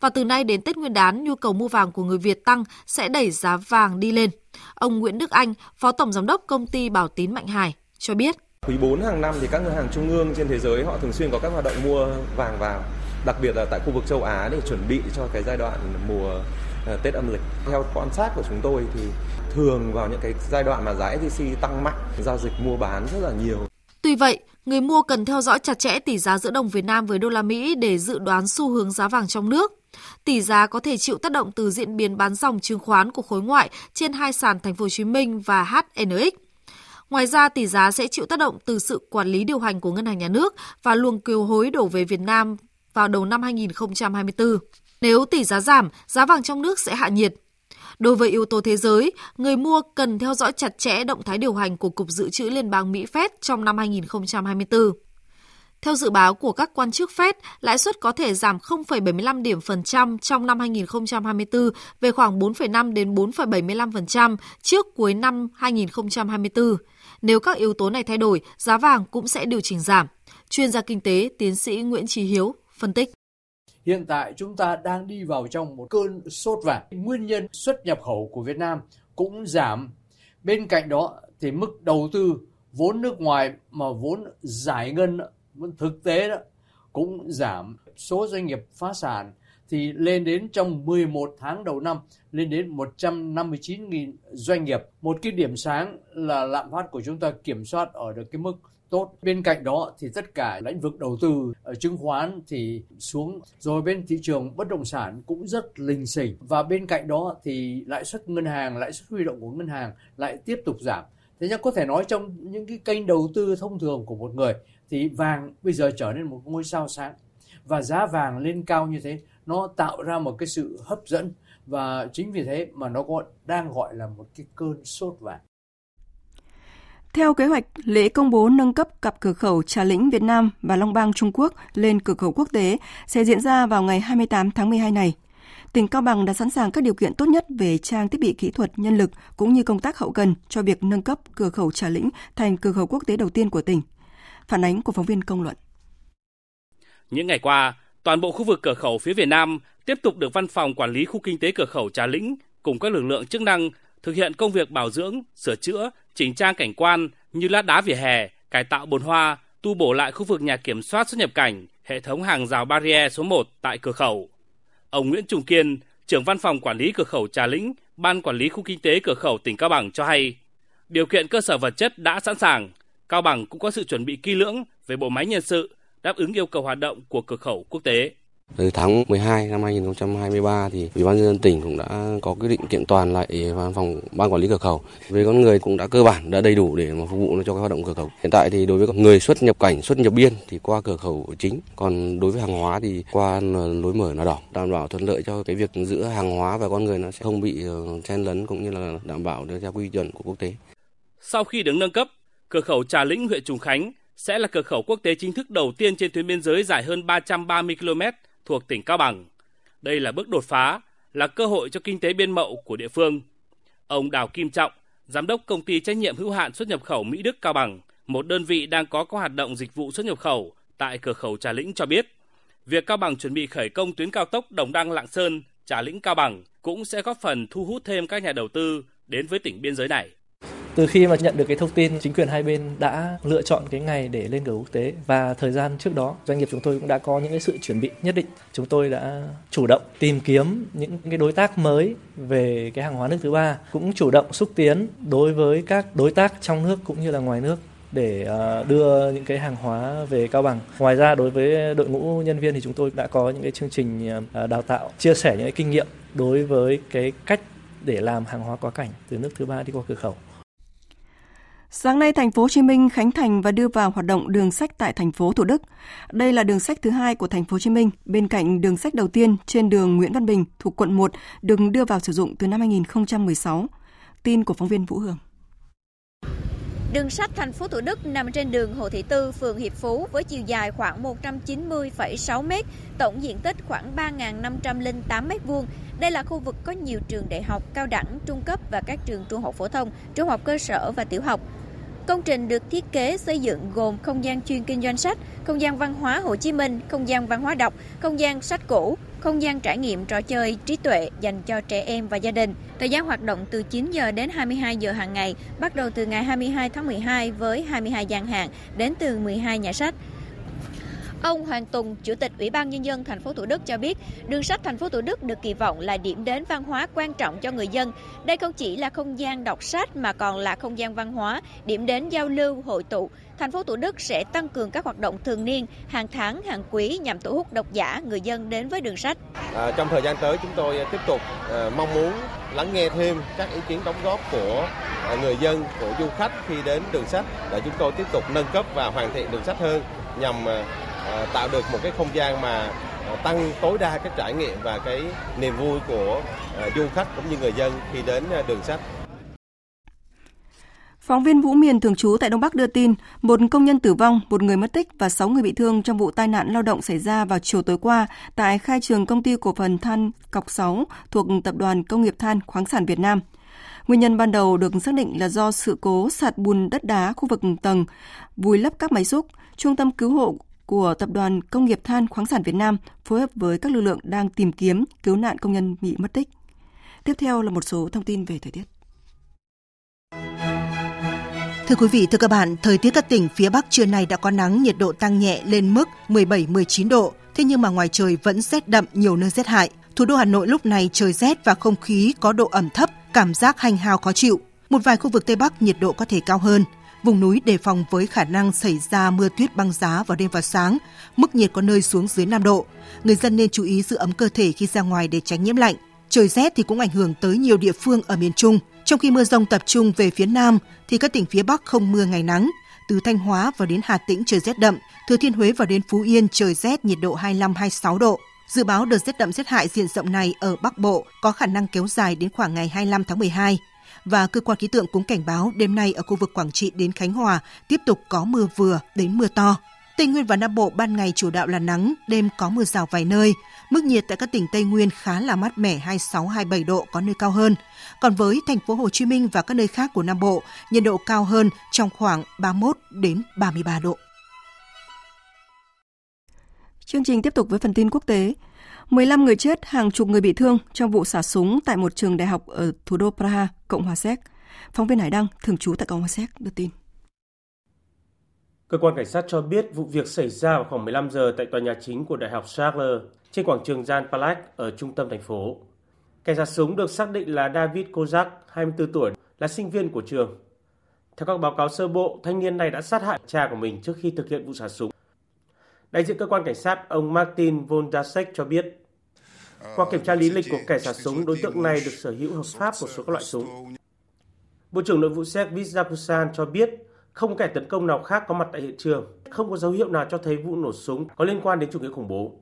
Và từ nay đến Tết Nguyên đán, nhu cầu mua vàng của người Việt tăng sẽ đẩy giá vàng đi lên. Ông Nguyễn Đức Anh, Phó Tổng Giám đốc Công ty Bảo Tín Mạnh Hải, cho biết. Quý 4 hàng năm thì các ngân hàng trung ương trên thế giới họ thường xuyên có các hoạt động mua vàng vào, đặc biệt là tại khu vực châu Á để chuẩn bị cho cái giai đoạn mùa Ờ, Tết âm lịch. Theo quan sát của chúng tôi thì thường vào những cái giai đoạn mà giá SJC tăng mạnh, giao dịch mua bán rất là nhiều. Tuy vậy, người mua cần theo dõi chặt chẽ tỷ giá giữa đồng Việt Nam với đô la Mỹ để dự đoán xu hướng giá vàng trong nước. Tỷ giá có thể chịu tác động từ diễn biến bán dòng chứng khoán của khối ngoại trên hai sàn Thành phố Hồ Chí Minh và HNX. Ngoài ra, tỷ giá sẽ chịu tác động từ sự quản lý điều hành của ngân hàng nhà nước và luồng kiều hối đổ về Việt Nam vào đầu năm 2024. Nếu tỷ giá giảm, giá vàng trong nước sẽ hạ nhiệt. Đối với yếu tố thế giới, người mua cần theo dõi chặt chẽ động thái điều hành của Cục Dự trữ Liên bang Mỹ Fed trong năm 2024. Theo dự báo của các quan chức Fed, lãi suất có thể giảm 0,75 điểm phần trăm trong năm 2024 về khoảng 4,5 đến 4,75% trước cuối năm 2024. Nếu các yếu tố này thay đổi, giá vàng cũng sẽ điều chỉnh giảm. Chuyên gia kinh tế tiến sĩ Nguyễn Trí Hiếu phân tích. Hiện tại chúng ta đang đi vào trong một cơn sốt vàng. Nguyên nhân xuất nhập khẩu của Việt Nam cũng giảm. Bên cạnh đó thì mức đầu tư vốn nước ngoài mà vốn giải ngân thực tế đó cũng giảm số doanh nghiệp phá sản thì lên đến trong 11 tháng đầu năm lên đến 159.000 doanh nghiệp. Một cái điểm sáng là lạm phát của chúng ta kiểm soát ở được cái mức tốt. Bên cạnh đó thì tất cả lĩnh vực đầu tư ở chứng khoán thì xuống rồi bên thị trường bất động sản cũng rất linh xỉnh và bên cạnh đó thì lãi suất ngân hàng, lãi suất huy động của ngân hàng lại tiếp tục giảm. Thế nhưng có thể nói trong những cái kênh đầu tư thông thường của một người thì vàng bây giờ trở nên một ngôi sao sáng và giá vàng lên cao như thế nó tạo ra một cái sự hấp dẫn và chính vì thế mà nó có đang gọi là một cái cơn sốt vàng. Theo kế hoạch, lễ công bố nâng cấp cặp cửa khẩu Trà Lĩnh Việt Nam và Long Bang Trung Quốc lên cửa khẩu quốc tế sẽ diễn ra vào ngày 28 tháng 12 này. Tỉnh Cao Bằng đã sẵn sàng các điều kiện tốt nhất về trang thiết bị kỹ thuật, nhân lực cũng như công tác hậu cần cho việc nâng cấp cửa khẩu Trà Lĩnh thành cửa khẩu quốc tế đầu tiên của tỉnh. Phản ánh của phóng viên công luận. Những ngày qua, toàn bộ khu vực cửa khẩu phía Việt Nam tiếp tục được Văn phòng Quản lý Khu Kinh tế Cửa khẩu Trà Lĩnh cùng các lực lượng chức năng thực hiện công việc bảo dưỡng, sửa chữa, chỉnh trang cảnh quan như lát đá vỉa hè, cải tạo bồn hoa, tu bổ lại khu vực nhà kiểm soát xuất nhập cảnh, hệ thống hàng rào barrier số 1 tại cửa khẩu. Ông Nguyễn Trung Kiên, trưởng văn phòng quản lý cửa khẩu Trà Lĩnh, Ban quản lý khu kinh tế cửa khẩu tỉnh Cao Bằng cho hay, điều kiện cơ sở vật chất đã sẵn sàng, Cao Bằng cũng có sự chuẩn bị kỹ lưỡng về bộ máy nhân sự, đáp ứng yêu cầu hoạt động của cửa khẩu quốc tế. Từ tháng 12 năm 2023 thì Ủy ban nhân dân tỉnh cũng đã có quyết định kiện toàn lại văn phòng ban quản lý cửa khẩu. Về con người cũng đã cơ bản đã đầy đủ để mà phục vụ cho các hoạt động cửa khẩu. Hiện tại thì đối với người xuất nhập cảnh, xuất nhập biên thì qua cửa khẩu chính, còn đối với hàng hóa thì qua lối mở nó đỏ, đảm bảo thuận lợi cho cái việc giữa hàng hóa và con người nó sẽ không bị ờ, chen lấn cũng như là đảm bảo theo quy chuẩn của quốc tế. Sau khi được nâng cấp, cửa khẩu Trà Lĩnh huyện Trùng Khánh sẽ là cửa khẩu quốc tế chính thức đầu tiên trên tuyến biên giới dài hơn 330 km thuộc tỉnh Cao Bằng. Đây là bước đột phá, là cơ hội cho kinh tế biên mậu của địa phương. Ông Đào Kim Trọng, giám đốc công ty trách nhiệm hữu hạn xuất nhập khẩu Mỹ Đức Cao Bằng, một đơn vị đang có các hoạt động dịch vụ xuất nhập khẩu tại cửa khẩu Trà Lĩnh cho biết, việc Cao Bằng chuẩn bị khởi công tuyến cao tốc Đồng Đăng Lạng Sơn, Trà Lĩnh Cao Bằng cũng sẽ góp phần thu hút thêm các nhà đầu tư đến với tỉnh biên giới này. Từ khi mà nhận được cái thông tin, chính quyền hai bên đã lựa chọn cái ngày để lên cửa quốc tế và thời gian trước đó doanh nghiệp chúng tôi cũng đã có những cái sự chuẩn bị nhất định. Chúng tôi đã chủ động tìm kiếm những cái đối tác mới về cái hàng hóa nước thứ ba, cũng chủ động xúc tiến đối với các đối tác trong nước cũng như là ngoài nước để ờ, đưa những cái hàng hóa về Cao Bằng. Ngoài ra đối với đội ngũ nhân viên thì chúng tôi đã có những cái chương trình ờ, đào tạo chia sẻ những cái kinh nghiệm đối với cái cách để làm hàng hóa quá cảnh từ nước thứ ba đi qua cửa khẩu. Sáng nay, thành phố Hồ Chí Minh khánh thành và đưa vào hoạt động đường sách tại thành phố Thủ Đức. Đây là đường sách thứ hai của thành phố Hồ Chí Minh, bên cạnh đường sách đầu tiên trên đường Nguyễn Văn Bình thuộc quận 1 được đưa vào sử dụng từ năm 2016. Tin của phóng viên Vũ Hương. Đường sách thành phố Thủ Đức nằm trên đường Hồ Thị Tư, phường Hiệp Phú với chiều dài khoảng 190,6 m, tổng diện tích khoảng 3.508 m2. Đây là khu vực có nhiều trường đại học, cao đẳng, trung cấp và các trường trung học phổ thông, trung học cơ sở và tiểu học. Công trình được thiết kế xây dựng gồm không gian chuyên kinh doanh sách, không gian văn hóa Hồ Chí Minh, không gian văn hóa đọc, không gian sách cũ, không gian trải nghiệm trò chơi trí tuệ dành cho trẻ em và gia đình. Thời gian hoạt động từ 9 giờ đến 22 giờ hàng ngày, bắt đầu từ ngày 22 tháng 12 với 22 gian hàng đến từ 12 nhà sách. Ông Hoàng Tùng, Chủ tịch Ủy ban nhân dân thành phố Thủ Đức cho biết, đường sách thành phố Thủ Đức được kỳ vọng là điểm đến văn hóa quan trọng cho người dân. Đây không chỉ là không gian đọc sách mà còn là không gian văn hóa, điểm đến giao lưu, hội tụ. Thành phố Thủ Đức sẽ tăng cường các hoạt động thường niên, hàng tháng, hàng quý nhằm thu hút độc giả, người dân đến với đường sách. À, trong thời gian tới chúng tôi à, tiếp tục à, mong muốn lắng nghe thêm các ý kiến đóng góp của à, người dân, của du khách khi đến đường sách để chúng tôi tiếp tục nâng cấp và hoàn thiện đường sách hơn nhằm à, Ờ, tạo được một cái không gian mà ờ, tăng tối đa cái trải nghiệm và cái niềm vui của ờ, du khách cũng như người dân khi đến đường sách. Phóng viên Vũ Miền thường trú tại Đông Bắc đưa tin, một công nhân tử vong, một người mất tích và 6 người bị thương trong vụ tai nạn lao động xảy ra vào chiều tối qua tại khai trường công ty cổ phần than Cọc 6 thuộc Tập đoàn Công nghiệp Than khoáng sản Việt Nam. Nguyên nhân ban đầu được xác định là do sự cố sạt bùn đất đá khu vực tầng, vùi lấp các máy xúc. Trung tâm cứu hộ của Tập đoàn Công nghiệp Than khoáng sản Việt Nam phối hợp với các lực lượng đang tìm kiếm cứu nạn công nhân bị mất tích. Tiếp theo là một số thông tin về thời tiết. Thưa quý vị, thưa các bạn, thời tiết các tỉnh phía Bắc trưa nay đã có nắng, nhiệt độ tăng nhẹ lên mức 17-19 độ. Thế nhưng mà ngoài trời vẫn rét đậm, nhiều nơi rét hại. Thủ đô Hà Nội lúc này trời rét và không khí có độ ẩm thấp, cảm giác hành hao khó chịu. Một vài khu vực Tây Bắc nhiệt độ có thể cao hơn. Vùng núi đề phòng với khả năng xảy ra mưa tuyết băng giá vào đêm và sáng, mức nhiệt có nơi xuống dưới 5 độ. Người dân nên chú ý giữ ấm cơ thể khi ra ngoài để tránh nhiễm lạnh. Trời rét thì cũng ảnh hưởng tới nhiều địa phương ở miền Trung. Trong khi mưa rông tập trung về phía Nam thì các tỉnh phía Bắc không mưa ngày nắng. Từ Thanh Hóa vào đến Hà Tĩnh trời rét đậm, Thừa Thiên Huế vào đến Phú Yên trời rét nhiệt độ 25-26 độ. Dự báo đợt rét đậm rét hại diện rộng này ở Bắc Bộ có khả năng kéo dài đến khoảng ngày 25 tháng 12 và cơ quan khí tượng cũng cảnh báo đêm nay ở khu vực Quảng Trị đến Khánh Hòa tiếp tục có mưa vừa đến mưa to. Tây Nguyên và Nam Bộ ban ngày chủ đạo là nắng, đêm có mưa rào vài nơi. Mức nhiệt tại các tỉnh Tây Nguyên khá là mát mẻ 26-27 độ có nơi cao hơn. Còn với thành phố Hồ Chí Minh và các nơi khác của Nam Bộ, nhiệt độ cao hơn trong khoảng 31 đến 33 độ. Chương trình tiếp tục với phần tin quốc tế. 15 người chết, hàng chục người bị thương trong vụ xả súng tại một trường đại học ở thủ đô Praha, Cộng hòa Séc. Phóng viên Hải Đăng, thường trú tại Cộng hòa Séc, đưa tin. Cơ quan cảnh sát cho biết vụ việc xảy ra vào khoảng 15 giờ tại tòa nhà chính của Đại học Charles trên quảng trường Jan Palach ở trung tâm thành phố. Kẻ xả súng được xác định là David Kozak, 24 tuổi, là sinh viên của trường. Theo các báo cáo sơ bộ, thanh niên này đã sát hại cha của mình trước khi thực hiện vụ xả súng. Đại diện cơ quan cảnh sát ông Martin Vondasek cho biết qua kiểm tra lý lịch của kẻ xả súng, đối tượng này được sở hữu hợp pháp một số các loại súng. Bộ trưởng Nội vụ Séc Vizapusan cho biết không kẻ tấn công nào khác có mặt tại hiện trường, không có dấu hiệu nào cho thấy vụ nổ súng có liên quan đến chủ nghĩa khủng bố.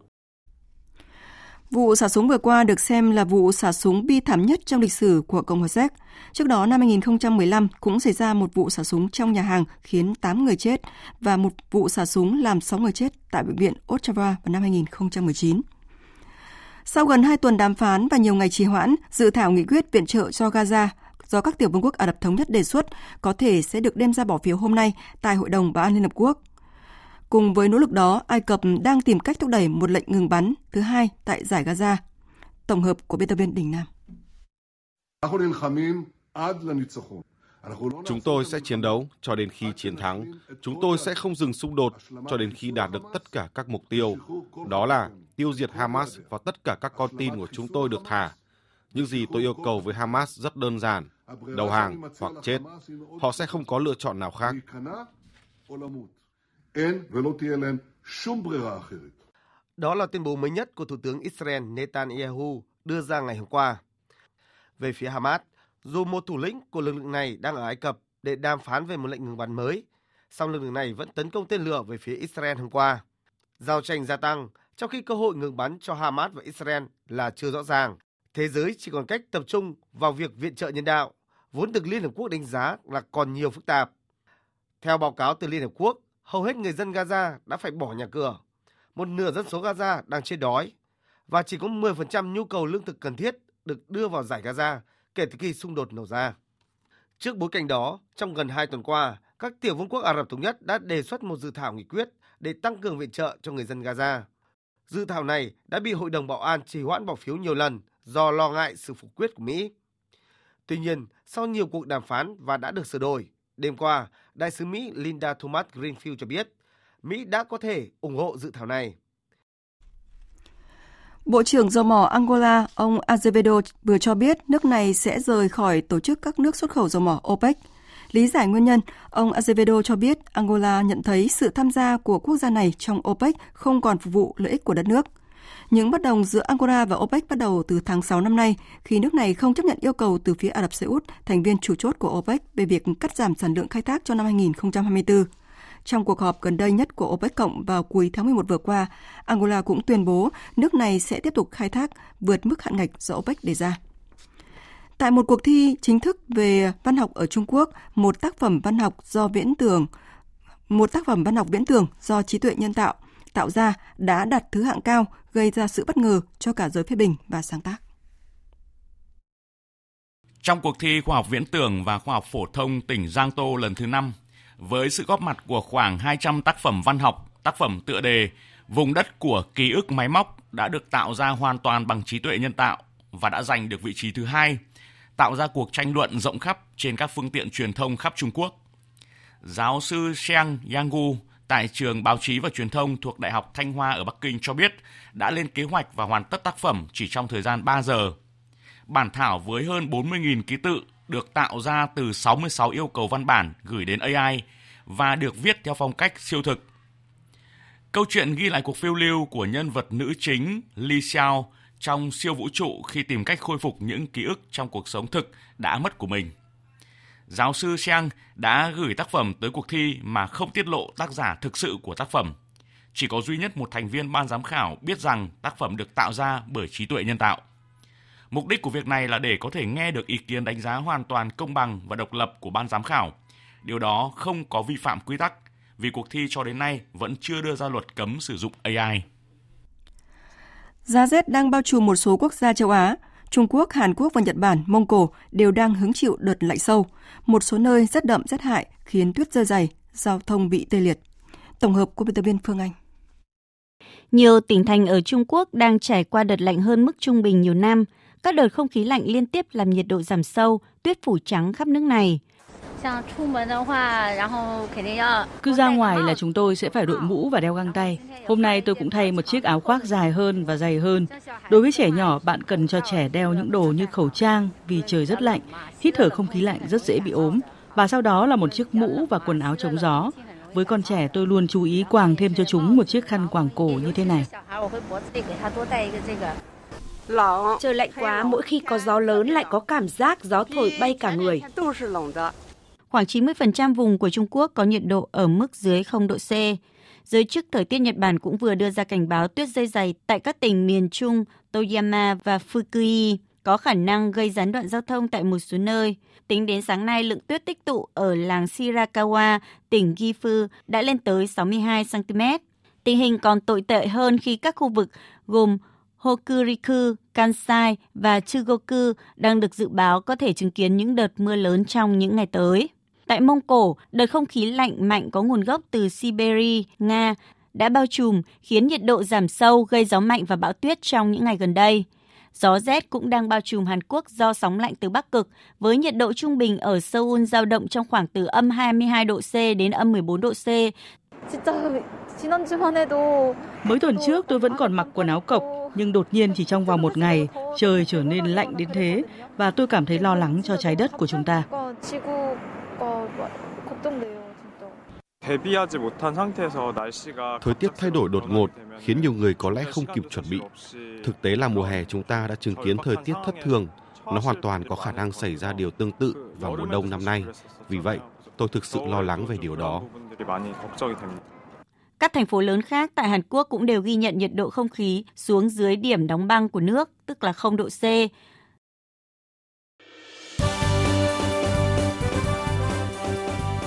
Vụ xả súng vừa qua được xem là vụ xả súng bi thảm nhất trong lịch sử của Cộng hòa Séc. Trước đó năm 2015 cũng xảy ra một vụ xả súng trong nhà hàng khiến 8 người chết và một vụ xả súng làm 6 người chết tại bệnh viện Ottawa vào năm 2019. Sau gần 2 tuần đàm phán và nhiều ngày trì hoãn, dự thảo nghị quyết viện trợ cho Gaza do các tiểu vương quốc Ả Rập Thống Nhất đề xuất có thể sẽ được đem ra bỏ phiếu hôm nay tại Hội đồng Bảo an Liên Hợp Quốc. Cùng với nỗ lực đó, Ai Cập đang tìm cách thúc đẩy một lệnh ngừng bắn thứ hai tại giải Gaza. Tổng hợp của biên tập viên Đình Nam. Chúng tôi sẽ chiến đấu cho đến khi chiến thắng. Chúng tôi sẽ không dừng xung đột cho đến khi đạt được tất cả các mục tiêu. Đó là tiêu diệt Hamas và tất cả các con tin của chúng tôi được thả. Những gì tôi yêu cầu với Hamas rất đơn giản, đầu hàng hoặc chết. Họ sẽ không có lựa chọn nào khác. Đó là tuyên bố mới nhất của Thủ tướng Israel Netanyahu đưa ra ngày hôm qua. Về phía Hamas, dù một thủ lĩnh của lực lượng này đang ở Ai Cập để đàm phán về một lệnh ngừng bắn mới, song lực lượng này vẫn tấn công tên lửa về phía Israel hôm qua. Giao tranh gia tăng, trong khi cơ hội ngừng bắn cho Hamas và Israel là chưa rõ ràng. Thế giới chỉ còn cách tập trung vào việc viện trợ nhân đạo, vốn được Liên Hợp Quốc đánh giá là còn nhiều phức tạp. Theo báo cáo từ Liên Hợp Quốc, hầu hết người dân Gaza đã phải bỏ nhà cửa. Một nửa dân số Gaza đang chết đói và chỉ có 10% nhu cầu lương thực cần thiết được đưa vào giải Gaza kể từ khi xung đột nổ ra. Trước bối cảnh đó, trong gần 2 tuần qua, các tiểu vương quốc Ả Rập Thống Nhất đã đề xuất một dự thảo nghị quyết để tăng cường viện trợ cho người dân Gaza. Dự thảo này đã bị Hội đồng Bảo an trì hoãn bỏ phiếu nhiều lần do lo ngại sự phủ quyết của Mỹ. Tuy nhiên, sau nhiều cuộc đàm phán và đã được sửa đổi, đêm qua, đại sứ Mỹ Linda Thomas Greenfield cho biết Mỹ đã có thể ủng hộ dự thảo này. Bộ trưởng dầu mỏ Angola, ông Azevedo vừa cho biết nước này sẽ rời khỏi tổ chức các nước xuất khẩu dầu mỏ OPEC. Lý giải nguyên nhân, ông Azevedo cho biết Angola nhận thấy sự tham gia của quốc gia này trong OPEC không còn phục vụ lợi ích của đất nước. Những bất đồng giữa Angola và OPEC bắt đầu từ tháng 6 năm nay khi nước này không chấp nhận yêu cầu từ phía Ả Rập Xê Út, thành viên chủ chốt của OPEC về việc cắt giảm sản lượng khai thác cho năm 2024. Trong cuộc họp gần đây nhất của OPEC cộng vào cuối tháng 11 vừa qua, Angola cũng tuyên bố nước này sẽ tiếp tục khai thác vượt mức hạn ngạch do OPEC đề ra. Tại một cuộc thi chính thức về văn học ở Trung Quốc, một tác phẩm văn học do viễn tưởng một tác phẩm văn học viễn tưởng do trí tuệ nhân tạo tạo ra đã đạt thứ hạng cao, gây ra sự bất ngờ cho cả giới phê bình và sáng tác. Trong cuộc thi khoa học viễn tưởng và khoa học phổ thông tỉnh Giang Tô lần thứ 5, với sự góp mặt của khoảng 200 tác phẩm văn học, tác phẩm tựa đề Vùng đất của ký ức máy móc đã được tạo ra hoàn toàn bằng trí tuệ nhân tạo và đã giành được vị trí thứ hai, tạo ra cuộc tranh luận rộng khắp trên các phương tiện truyền thông khắp Trung Quốc. Giáo sư Sheng Yanggu tại trường báo chí và truyền thông thuộc Đại học Thanh Hoa ở Bắc Kinh cho biết đã lên kế hoạch và hoàn tất tác phẩm chỉ trong thời gian 3 giờ. Bản thảo với hơn 40.000 ký tự được tạo ra từ 66 yêu cầu văn bản gửi đến AI và được viết theo phong cách siêu thực. Câu chuyện ghi lại cuộc phiêu lưu của nhân vật nữ chính Li Xiao trong siêu vũ trụ khi tìm cách khôi phục những ký ức trong cuộc sống thực đã mất của mình. Giáo sư Xiang đã gửi tác phẩm tới cuộc thi mà không tiết lộ tác giả thực sự của tác phẩm. Chỉ có duy nhất một thành viên ban giám khảo biết rằng tác phẩm được tạo ra bởi trí tuệ nhân tạo. Mục đích của việc này là để có thể nghe được ý kiến đánh giá hoàn toàn công bằng và độc lập của ban giám khảo. Điều đó không có vi phạm quy tắc, vì cuộc thi cho đến nay vẫn chưa đưa ra luật cấm sử dụng AI. Giá rét đang bao trùm một số quốc gia châu Á. Trung Quốc, Hàn Quốc và Nhật Bản, Mông Cổ đều đang hứng chịu đợt lạnh sâu. Một số nơi rất đậm rất hại khiến tuyết rơi dày, giao thông bị tê liệt. Tổng hợp của biên tập viên Phương Anh. Nhiều tỉnh thành ở Trung Quốc đang trải qua đợt lạnh hơn mức trung bình nhiều năm. Các đợt không khí lạnh liên tiếp làm nhiệt độ giảm sâu, tuyết phủ trắng khắp nước này. Cứ ra ngoài là chúng tôi sẽ phải đội mũ và đeo găng tay. Hôm nay tôi cũng thay một chiếc áo khoác dài hơn và dày hơn. Đối với trẻ nhỏ, bạn cần cho trẻ đeo những đồ như khẩu trang vì trời rất lạnh, hít thở không khí lạnh rất dễ bị ốm. Và sau đó là một chiếc mũ và quần áo chống gió. Với con trẻ tôi luôn chú ý quàng thêm cho chúng một chiếc khăn quàng cổ như thế này. Trời lạnh quá, mỗi khi có gió lớn lại có cảm giác gió thổi bay cả người. Khoảng 90% vùng của Trung Quốc có nhiệt độ ở mức dưới 0 độ C. Giới chức thời tiết Nhật Bản cũng vừa đưa ra cảnh báo tuyết rơi dày tại các tỉnh miền Trung Toyama và Fukui có khả năng gây gián đoạn giao thông tại một số nơi. Tính đến sáng nay, lượng tuyết tích tụ ở làng Shirakawa, tỉnh Gifu đã lên tới 62 cm. Tình hình còn tồi tệ hơn khi các khu vực gồm Hokuriku, Kansai và Chugoku đang được dự báo có thể chứng kiến những đợt mưa lớn trong những ngày tới. Tại Mông Cổ, đợt không khí lạnh mạnh có nguồn gốc từ Siberia, Nga đã bao trùm khiến nhiệt độ giảm sâu gây gió mạnh và bão tuyết trong những ngày gần đây. Gió rét cũng đang bao trùm Hàn Quốc do sóng lạnh từ Bắc Cực, với nhiệt độ trung bình ở Seoul dao động trong khoảng từ âm 22 độ C đến âm 14 độ C. Mới tuần trước tôi vẫn còn mặc quần áo cộc, nhưng đột nhiên chỉ trong vòng một ngày, trời trở nên lạnh đến thế và tôi cảm thấy lo lắng cho trái đất của chúng ta. Thời tiết thay đổi đột ngột khiến nhiều người có lẽ không kịp chuẩn bị. Thực tế là mùa hè chúng ta đã chứng kiến thời tiết thất thường. Nó hoàn toàn có khả năng xảy ra điều tương tự vào mùa đông năm nay. Vì vậy, tôi thực sự lo lắng về điều đó. Các thành phố lớn khác tại Hàn Quốc cũng đều ghi nhận nhiệt độ không khí xuống dưới điểm đóng băng của nước, tức là 0 độ C.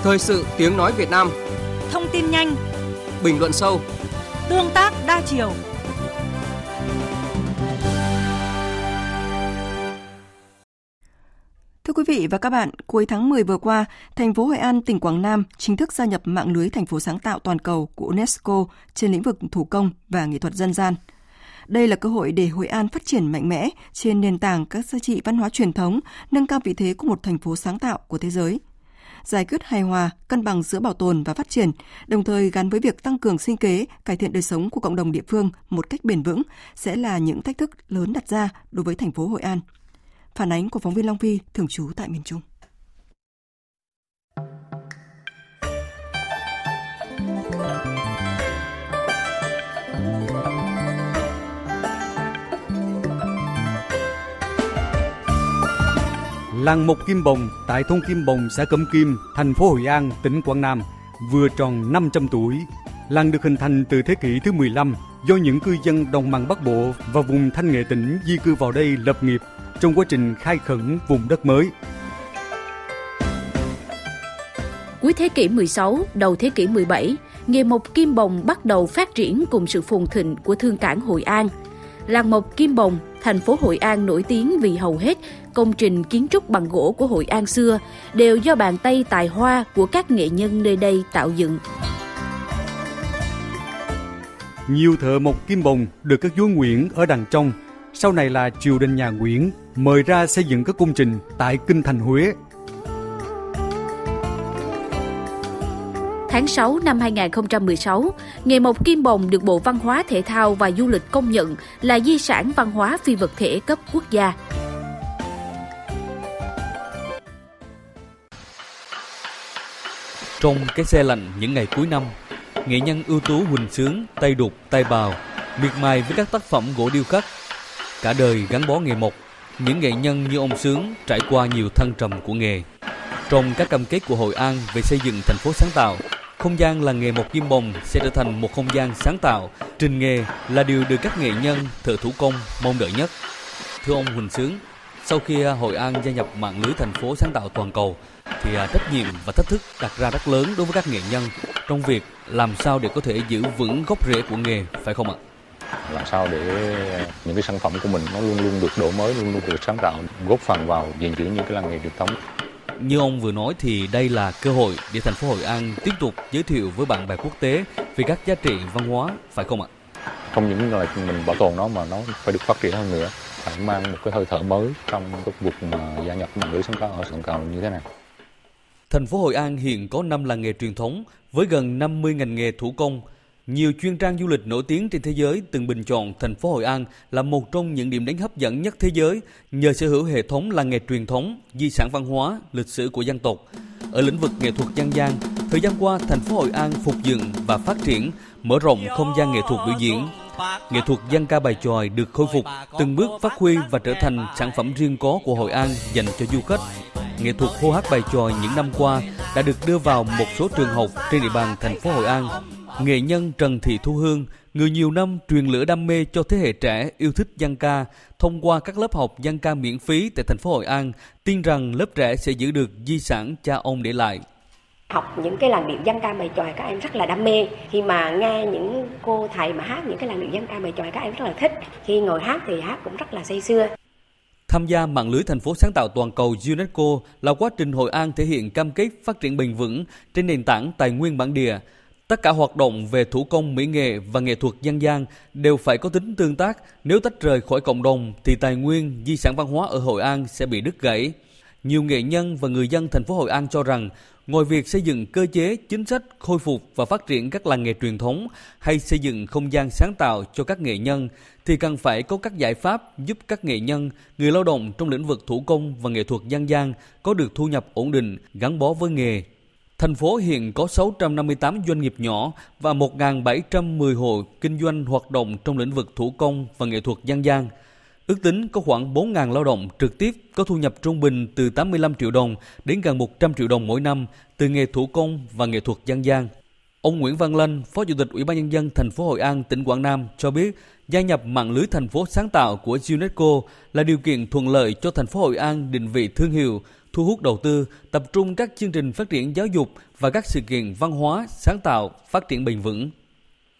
Thời sự tiếng nói Việt Nam. Thông tin nhanh. Bình luận sâu. Tương tác đa chiều. Thưa quý vị và các bạn, cuối tháng 10 vừa qua, thành phố Hội An, tỉnh Quảng Nam chính thức gia nhập mạng lưới thành phố sáng tạo toàn cầu của UNESCO trên lĩnh vực thủ công và nghệ thuật dân gian. Đây là cơ hội để Hội An phát triển mạnh mẽ trên nền tảng các giá trị văn hóa truyền thống, nâng cao vị thế của một thành phố sáng tạo của thế giới giải quyết hài hòa, cân bằng giữa bảo tồn và phát triển, đồng thời gắn với việc tăng cường sinh kế, cải thiện đời sống của cộng đồng địa phương một cách bền vững sẽ là những thách thức lớn đặt ra đối với thành phố Hội An. Phản ánh của phóng viên Long Vi thường trú tại miền Trung. Làng Mộc Kim Bồng tại thôn Kim Bồng, xã Cẩm Kim, thành phố Hội An, tỉnh Quảng Nam vừa tròn 500 tuổi. Làng được hình thành từ thế kỷ thứ 15 do những cư dân đồng bằng Bắc Bộ và vùng Thanh Nghệ tỉnh di cư vào đây lập nghiệp trong quá trình khai khẩn vùng đất mới. Cuối thế kỷ 16, đầu thế kỷ 17, nghề mộc kim bồng bắt đầu phát triển cùng sự phồn thịnh của thương cảng Hội An. Làng mộc kim bồng, thành phố Hội An nổi tiếng vì hầu hết công trình kiến trúc bằng gỗ của Hội An xưa đều do bàn tay tài hoa của các nghệ nhân nơi đây tạo dựng. Nhiều thợ mộc kim bồng được các vua Nguyễn ở đằng trong, sau này là triều đình nhà Nguyễn mời ra xây dựng các công trình tại kinh thành Huế. Tháng 6 năm 2016, nghề mộc kim bồng được Bộ Văn hóa Thể thao và Du lịch công nhận là di sản văn hóa phi vật thể cấp quốc gia. Trong cái xe lạnh những ngày cuối năm, nghệ nhân ưu tú Huỳnh Sướng, tay đục, tay bào, miệt mài với các tác phẩm gỗ điêu khắc. Cả đời gắn bó nghề mộc, những nghệ nhân như ông Sướng trải qua nhiều thăng trầm của nghề. Trong các cam kết của Hội An về xây dựng thành phố sáng tạo, không gian làng nghề một kim bồng sẽ trở thành một không gian sáng tạo, trình nghề là điều được các nghệ nhân, thợ thủ công mong đợi nhất. Thưa ông Huỳnh Sướng, sau khi Hội An gia nhập mạng lưới thành phố sáng tạo toàn cầu, thì à, trách nhiệm và thách thức đặt ra rất lớn đối với các nghệ nhân trong việc làm sao để có thể giữ vững gốc rễ của nghề, phải không ạ? làm sao để à, những cái sản phẩm của mình nó luôn luôn được đổi mới, luôn luôn được sáng tạo, góp phần vào gìn giữ những cái làng nghề truyền thống. Như ông vừa nói thì đây là cơ hội để thành phố Hội An tiếp tục giới thiệu với bạn bè quốc tế về các giá trị văn hóa, phải không ạ? Không những là mình bảo tồn nó mà nó phải được phát triển hơn nữa, phải mang một cái hơi thở mới trong cái việc mà gia nhập mạng lưới sáng tạo ở sân cầu như thế này. Thành phố Hội An hiện có 5 làng nghề truyền thống với gần 50 ngành nghề thủ công. Nhiều chuyên trang du lịch nổi tiếng trên thế giới từng bình chọn thành phố Hội An là một trong những điểm đến hấp dẫn nhất thế giới nhờ sở hữu hệ thống làng nghề truyền thống, di sản văn hóa, lịch sử của dân tộc. Ở lĩnh vực nghệ thuật dân gian, thời gian qua thành phố Hội An phục dựng và phát triển, mở rộng không gian nghệ thuật biểu diễn. Nghệ thuật dân ca bài tròi được khôi phục, từng bước phát huy và trở thành sản phẩm riêng có của Hội An dành cho du khách nghệ thuật hô hát bài tròi những năm qua đã được đưa vào một số trường học trên địa bàn thành phố Hội An. Nghệ nhân Trần Thị Thu Hương, người nhiều năm truyền lửa đam mê cho thế hệ trẻ yêu thích dân ca, thông qua các lớp học dân ca miễn phí tại thành phố Hội An, tin rằng lớp trẻ sẽ giữ được di sản cha ông để lại. Học những cái làn điệu dân ca bài tròi các em rất là đam mê. Khi mà nghe những cô thầy mà hát những cái làn điệu dân ca bài tròi các em rất là thích. Khi ngồi hát thì hát cũng rất là say sưa. Tham gia mạng lưới thành phố sáng tạo toàn cầu UNESCO là quá trình Hội An thể hiện cam kết phát triển bền vững trên nền tảng tài nguyên bản địa, Tất cả hoạt động về thủ công mỹ nghệ và nghệ thuật dân gian đều phải có tính tương tác. Nếu tách rời khỏi cộng đồng thì tài nguyên, di sản văn hóa ở Hội An sẽ bị đứt gãy. Nhiều nghệ nhân và người dân thành phố Hội An cho rằng Ngoài việc xây dựng cơ chế, chính sách khôi phục và phát triển các làng nghề truyền thống hay xây dựng không gian sáng tạo cho các nghệ nhân thì cần phải có các giải pháp giúp các nghệ nhân, người lao động trong lĩnh vực thủ công và nghệ thuật dân gian có được thu nhập ổn định, gắn bó với nghề. Thành phố hiện có 658 doanh nghiệp nhỏ và 1.710 hộ kinh doanh hoạt động trong lĩnh vực thủ công và nghệ thuật dân gian – Ước tính có khoảng 4.000 lao động trực tiếp có thu nhập trung bình từ 85 triệu đồng đến gần 100 triệu đồng mỗi năm từ nghề thủ công và nghệ thuật dân gian. Ông Nguyễn Văn Lanh, Phó Chủ tịch Ủy ban nhân dân thành phố Hội An, tỉnh Quảng Nam cho biết, gia nhập mạng lưới thành phố sáng tạo của UNESCO là điều kiện thuận lợi cho thành phố Hội An định vị thương hiệu, thu hút đầu tư, tập trung các chương trình phát triển giáo dục và các sự kiện văn hóa, sáng tạo, phát triển bền vững.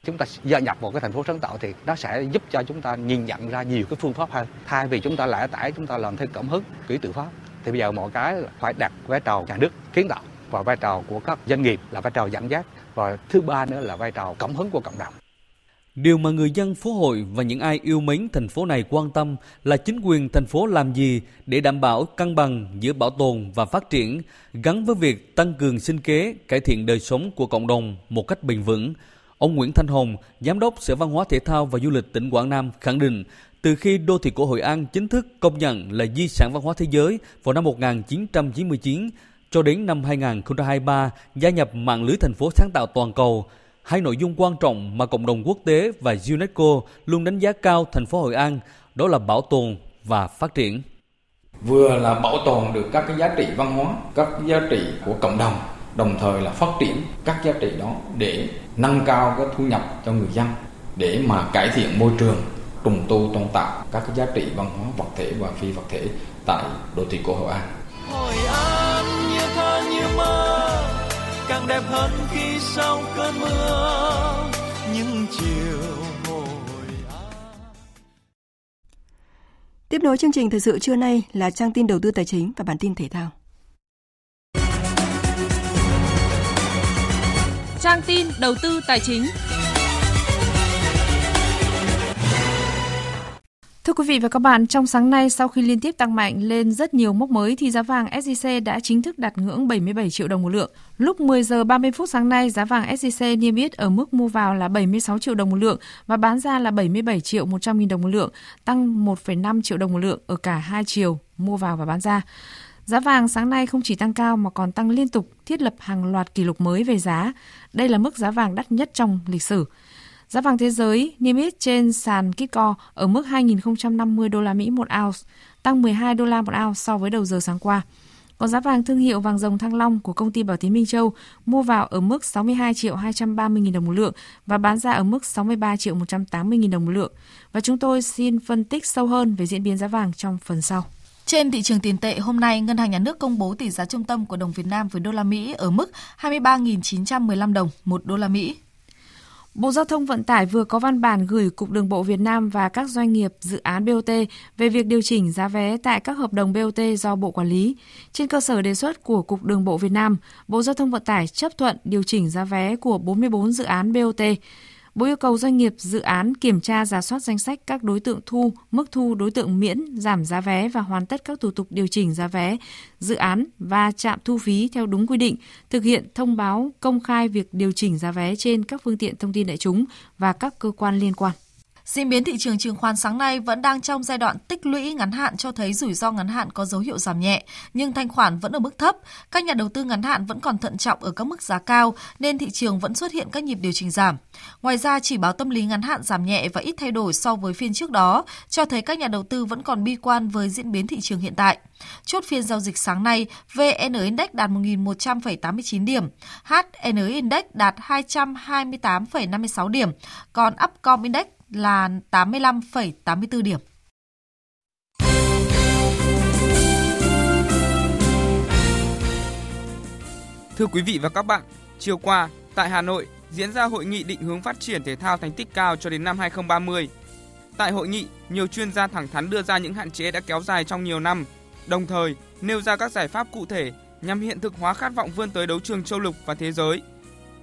Chúng ta gia nhập một cái thành phố sáng tạo thì nó sẽ giúp cho chúng ta nhìn nhận ra nhiều cái phương pháp hơn. Thay vì chúng ta lẻ tải, chúng ta làm theo cảm hứng, kỹ tự pháp. Thì bây giờ mọi cái phải đặt vai trò nhà nước kiến tạo và vai trò của các doanh nghiệp là vai trò dẫn dắt và thứ ba nữa là vai trò cảm hứng của cộng đồng. Điều mà người dân phố hội và những ai yêu mến thành phố này quan tâm là chính quyền thành phố làm gì để đảm bảo cân bằng giữa bảo tồn và phát triển gắn với việc tăng cường sinh kế, cải thiện đời sống của cộng đồng một cách bền vững, Ông Nguyễn Thanh Hồng, Giám đốc Sở Văn hóa Thể thao và Du lịch tỉnh Quảng Nam khẳng định, từ khi đô thị cổ Hội An chính thức công nhận là di sản văn hóa thế giới vào năm 1999 cho đến năm 2023 gia nhập mạng lưới thành phố sáng tạo toàn cầu, hai nội dung quan trọng mà cộng đồng quốc tế và UNESCO luôn đánh giá cao thành phố Hội An, đó là bảo tồn và phát triển. Vừa là bảo tồn được các cái giá trị văn hóa, các giá trị của cộng đồng đồng thời là phát triển các giá trị đó để nâng cao cái thu nhập cho người dân để mà cải thiện môi trường trùng tu tôn tạo các cái giá trị văn hóa vật thể và phi vật thể tại đô thị cổ Hội An. Hội An càng đẹp hơn khi sau cơn mưa những chiều Tiếp nối chương trình thời sự trưa nay là trang tin đầu tư tài chính và bản tin thể thao. trang tin đầu tư tài chính. Thưa quý vị và các bạn, trong sáng nay sau khi liên tiếp tăng mạnh lên rất nhiều mốc mới thì giá vàng SJC đã chính thức đạt ngưỡng 77 triệu đồng một lượng. Lúc 10 giờ 30 phút sáng nay, giá vàng SJC niêm yết ở mức mua vào là 76 triệu đồng một lượng và bán ra là 77 triệu 100 nghìn đồng một lượng, tăng 1,5 triệu đồng một lượng ở cả hai chiều mua vào và bán ra. Giá vàng sáng nay không chỉ tăng cao mà còn tăng liên tục, thiết lập hàng loạt kỷ lục mới về giá. Đây là mức giá vàng đắt nhất trong lịch sử. Giá vàng thế giới niêm yết trên sàn Kitco ở mức 2.050 đô la Mỹ một ounce, tăng 12 đô la một ounce so với đầu giờ sáng qua. Còn giá vàng thương hiệu vàng dòng Thăng Long của công ty Bảo Tín Minh Châu mua vào ở mức 62 triệu 230 000 đồng một lượng và bán ra ở mức 63 triệu 180 000 đồng một lượng. Và chúng tôi xin phân tích sâu hơn về diễn biến giá vàng trong phần sau. Trên thị trường tiền tệ hôm nay, Ngân hàng Nhà nước công bố tỷ giá trung tâm của đồng Việt Nam với đô la Mỹ ở mức 23.915 đồng một đô la Mỹ. Bộ Giao thông Vận tải vừa có văn bản gửi Cục Đường bộ Việt Nam và các doanh nghiệp dự án BOT về việc điều chỉnh giá vé tại các hợp đồng BOT do Bộ quản lý. Trên cơ sở đề xuất của Cục Đường bộ Việt Nam, Bộ Giao thông Vận tải chấp thuận điều chỉnh giá vé của 44 dự án BOT. Bộ yêu cầu doanh nghiệp dự án kiểm tra giả soát danh sách các đối tượng thu, mức thu đối tượng miễn, giảm giá vé và hoàn tất các thủ tục điều chỉnh giá vé, dự án và trạm thu phí theo đúng quy định, thực hiện thông báo công khai việc điều chỉnh giá vé trên các phương tiện thông tin đại chúng và các cơ quan liên quan. Diễn biến thị trường chứng khoán sáng nay vẫn đang trong giai đoạn tích lũy ngắn hạn cho thấy rủi ro ngắn hạn có dấu hiệu giảm nhẹ, nhưng thanh khoản vẫn ở mức thấp. Các nhà đầu tư ngắn hạn vẫn còn thận trọng ở các mức giá cao nên thị trường vẫn xuất hiện các nhịp điều chỉnh giảm. Ngoài ra, chỉ báo tâm lý ngắn hạn giảm nhẹ và ít thay đổi so với phiên trước đó, cho thấy các nhà đầu tư vẫn còn bi quan với diễn biến thị trường hiện tại. Chốt phiên giao dịch sáng nay, VN Index đạt 1.100,89 điểm, HN Index đạt 228,56 điểm, còn Upcom Index là 85,84 điểm. Thưa quý vị và các bạn, chiều qua tại Hà Nội diễn ra hội nghị định hướng phát triển thể thao thành tích cao cho đến năm 2030. Tại hội nghị, nhiều chuyên gia thẳng thắn đưa ra những hạn chế đã kéo dài trong nhiều năm, đồng thời nêu ra các giải pháp cụ thể nhằm hiện thực hóa khát vọng vươn tới đấu trường châu lục và thế giới.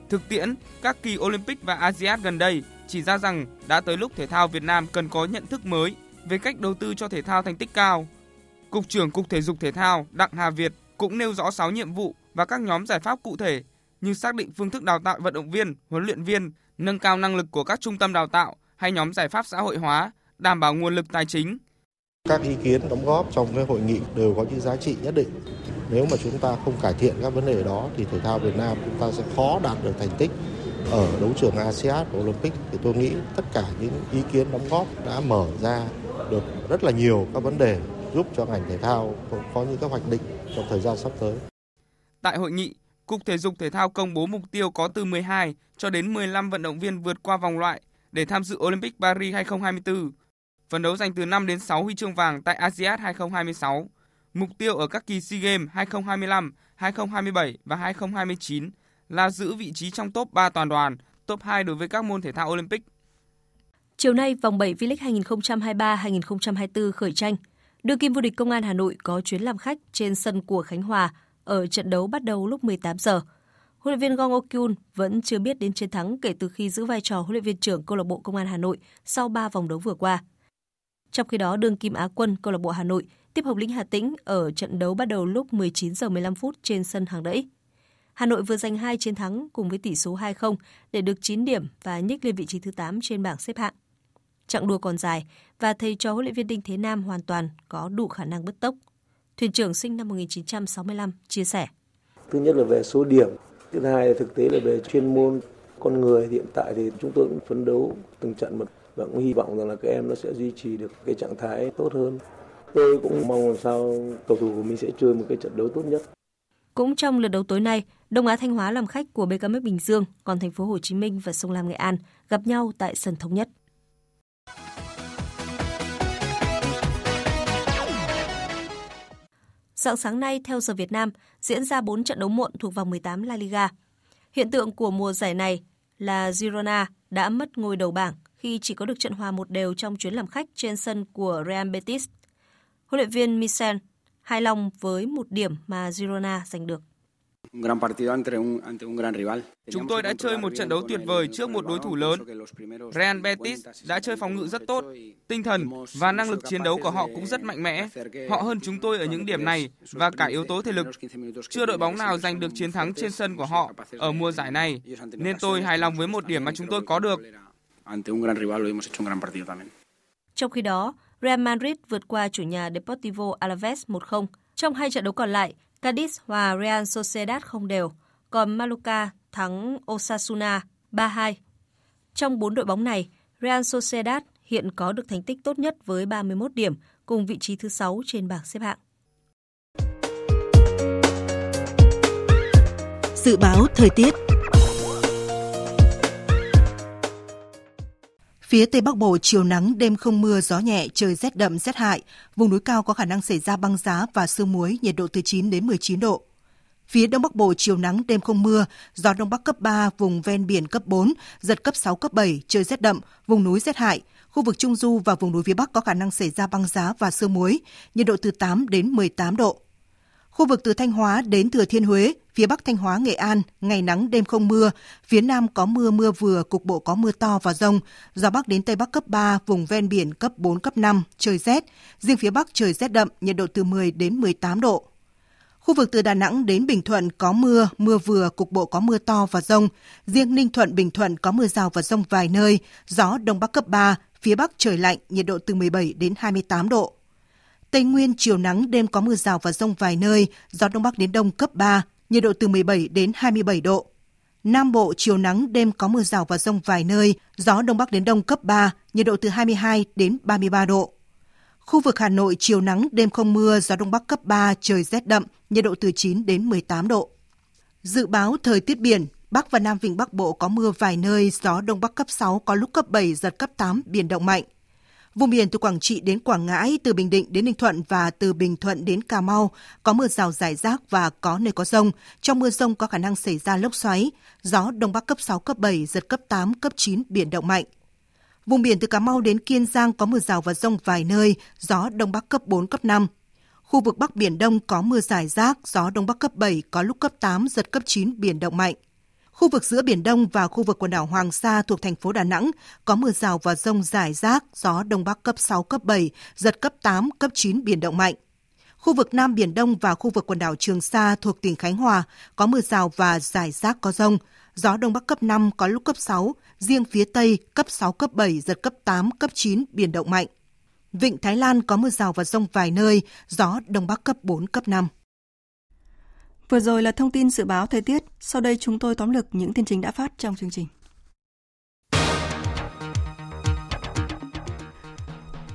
Thực tiễn, các kỳ Olympic và ASEAN gần đây chỉ ra rằng đã tới lúc thể thao Việt Nam cần có nhận thức mới về cách đầu tư cho thể thao thành tích cao. Cục trưởng Cục Thể dục Thể thao Đặng Hà Việt cũng nêu rõ 6 nhiệm vụ và các nhóm giải pháp cụ thể như xác định phương thức đào tạo vận động viên, huấn luyện viên, nâng cao năng lực của các trung tâm đào tạo hay nhóm giải pháp xã hội hóa, đảm bảo nguồn lực tài chính. Các ý kiến đóng góp trong cái hội nghị đều có những giá trị nhất định. Nếu mà chúng ta không cải thiện các vấn đề đó thì thể thao Việt Nam chúng ta sẽ khó đạt được thành tích ở đấu trường ASEAN Olympic thì tôi nghĩ tất cả những ý kiến đóng góp đã mở ra được rất là nhiều các vấn đề giúp cho ngành thể thao có những các hoạch định trong thời gian sắp tới. Tại hội nghị, Cục Thể dục Thể thao công bố mục tiêu có từ 12 cho đến 15 vận động viên vượt qua vòng loại để tham dự Olympic Paris 2024. Phấn đấu giành từ 5 đến 6 huy chương vàng tại ASEAN 2026. Mục tiêu ở các kỳ SEA Games 2025, 2027 và 2029 là giữ vị trí trong top 3 toàn đoàn, top 2 đối với các môn thể thao Olympic. Chiều nay, vòng 7 V-League 2023-2024 khởi tranh. Đưa kim vô địch Công an Hà Nội có chuyến làm khách trên sân của Khánh Hòa ở trận đấu bắt đầu lúc 18 giờ. Huấn luyện viên Gong Okyun vẫn chưa biết đến chiến thắng kể từ khi giữ vai trò huấn luyện viên trưởng câu lạc bộ Công an Hà Nội sau 3 vòng đấu vừa qua. Trong khi đó, đương kim Á quân câu lạc bộ Hà Nội tiếp Hồng Lĩnh Hà Tĩnh ở trận đấu bắt đầu lúc 19 giờ 15 phút trên sân hàng đẫy. Hà Nội vừa giành 2 chiến thắng cùng với tỷ số 2-0 để được 9 điểm và nhích lên vị trí thứ 8 trên bảng xếp hạng. Chặng đua còn dài và thầy trò huấn luyện viên Đinh Thế Nam hoàn toàn có đủ khả năng bứt tốc. Thuyền trưởng sinh năm 1965 chia sẻ. Thứ nhất là về số điểm, thứ hai là thực tế là về chuyên môn con người hiện tại thì chúng tôi cũng phấn đấu từng trận một và cũng hy vọng rằng là các em nó sẽ duy trì được cái trạng thái tốt hơn. Tôi cũng mong làm sao cầu thủ của mình sẽ chơi một cái trận đấu tốt nhất. Cũng trong lượt đấu tối nay, Đông Á Thanh Hóa làm khách của BKM Bình Dương, còn thành phố Hồ Chí Minh và Sông Lam Nghệ An gặp nhau tại sân thống nhất. Sáng sáng nay, theo giờ Việt Nam, diễn ra 4 trận đấu muộn thuộc vòng 18 La Liga. Hiện tượng của mùa giải này là Girona đã mất ngôi đầu bảng khi chỉ có được trận hòa một đều trong chuyến làm khách trên sân của Real Betis. Huấn luyện viên Michel hài lòng với một điểm mà Girona giành được. Chúng tôi đã chơi một trận đấu tuyệt vời trước một đối thủ lớn. Real Betis đã chơi phòng ngự rất tốt, tinh thần và năng lực chiến đấu của họ cũng rất mạnh mẽ. Họ hơn chúng tôi ở những điểm này và cả yếu tố thể lực. Chưa đội bóng nào giành được chiến thắng trên sân của họ ở mùa giải này, nên tôi hài lòng với một điểm mà chúng tôi có được. Trong khi đó, Real Madrid vượt qua chủ nhà Deportivo Alaves 1-0. Trong hai trận đấu còn lại, Cadiz hòa Real Sociedad không đều, còn Mallorca thắng Osasuna 3-2. Trong bốn đội bóng này, Real Sociedad hiện có được thành tích tốt nhất với 31 điểm, cùng vị trí thứ 6 trên bảng xếp hạng. Dự báo thời tiết Phía Tây Bắc Bộ chiều nắng, đêm không mưa, gió nhẹ, trời rét đậm, rét hại. Vùng núi cao có khả năng xảy ra băng giá và sương muối, nhiệt độ từ 9 đến 19 độ. Phía Đông Bắc Bộ chiều nắng, đêm không mưa, gió Đông Bắc cấp 3, vùng ven biển cấp 4, giật cấp 6, cấp 7, trời rét đậm, vùng núi rét hại. Khu vực Trung Du và vùng núi phía Bắc có khả năng xảy ra băng giá và sương muối, nhiệt độ từ 8 đến 18 độ. Khu vực từ Thanh Hóa đến Thừa Thiên Huế, phía Bắc Thanh Hóa, Nghệ An, ngày nắng đêm không mưa, phía Nam có mưa mưa vừa, cục bộ có mưa to và rông, gió Bắc đến Tây Bắc cấp 3, vùng ven biển cấp 4, cấp 5, trời rét, riêng phía Bắc trời rét đậm, nhiệt độ từ 10 đến 18 độ. Khu vực từ Đà Nẵng đến Bình Thuận có mưa, mưa vừa, cục bộ có mưa to và rông. Riêng Ninh Thuận, Bình Thuận có mưa rào và rông vài nơi, gió Đông Bắc cấp 3, phía Bắc trời lạnh, nhiệt độ từ 17 đến 28 độ. Tây Nguyên chiều nắng, đêm có mưa rào và rông vài nơi, gió Đông Bắc đến Đông cấp 3, nhiệt độ từ 17 đến 27 độ. Nam Bộ chiều nắng, đêm có mưa rào và rông vài nơi, gió Đông Bắc đến Đông cấp 3, nhiệt độ từ 22 đến 33 độ. Khu vực Hà Nội chiều nắng, đêm không mưa, gió Đông Bắc cấp 3, trời rét đậm, nhiệt độ từ 9 đến 18 độ. Dự báo thời tiết biển, Bắc và Nam Vịnh Bắc Bộ có mưa vài nơi, gió Đông Bắc cấp 6, có lúc cấp 7, giật cấp 8, biển động mạnh. Vùng biển từ Quảng Trị đến Quảng Ngãi, từ Bình Định đến Ninh Thuận và từ Bình Thuận đến Cà Mau có mưa rào rải rác và có nơi có rông. Trong mưa rông có khả năng xảy ra lốc xoáy, gió Đông Bắc cấp 6, cấp 7, giật cấp 8, cấp 9, biển động mạnh. Vùng biển từ Cà Mau đến Kiên Giang có mưa rào và rông vài nơi, gió Đông Bắc cấp 4, cấp 5. Khu vực Bắc Biển Đông có mưa rải rác, gió Đông Bắc cấp 7, có lúc cấp 8, giật cấp 9, biển động mạnh. Khu vực giữa Biển Đông và khu vực quần đảo Hoàng Sa thuộc thành phố Đà Nẵng có mưa rào và rông rải rác, gió Đông Bắc cấp 6, cấp 7, giật cấp 8, cấp 9, biển động mạnh. Khu vực Nam Biển Đông và khu vực quần đảo Trường Sa thuộc tỉnh Khánh Hòa có mưa rào và rải rác có rông, gió Đông Bắc cấp 5 có lúc cấp 6, riêng phía Tây cấp 6, cấp 7, giật cấp 8, cấp 9, biển động mạnh. Vịnh Thái Lan có mưa rào và rông vài nơi, gió Đông Bắc cấp 4, cấp 5. Vừa rồi là thông tin dự báo thời tiết, sau đây chúng tôi tóm lược những tin chính đã phát trong chương trình.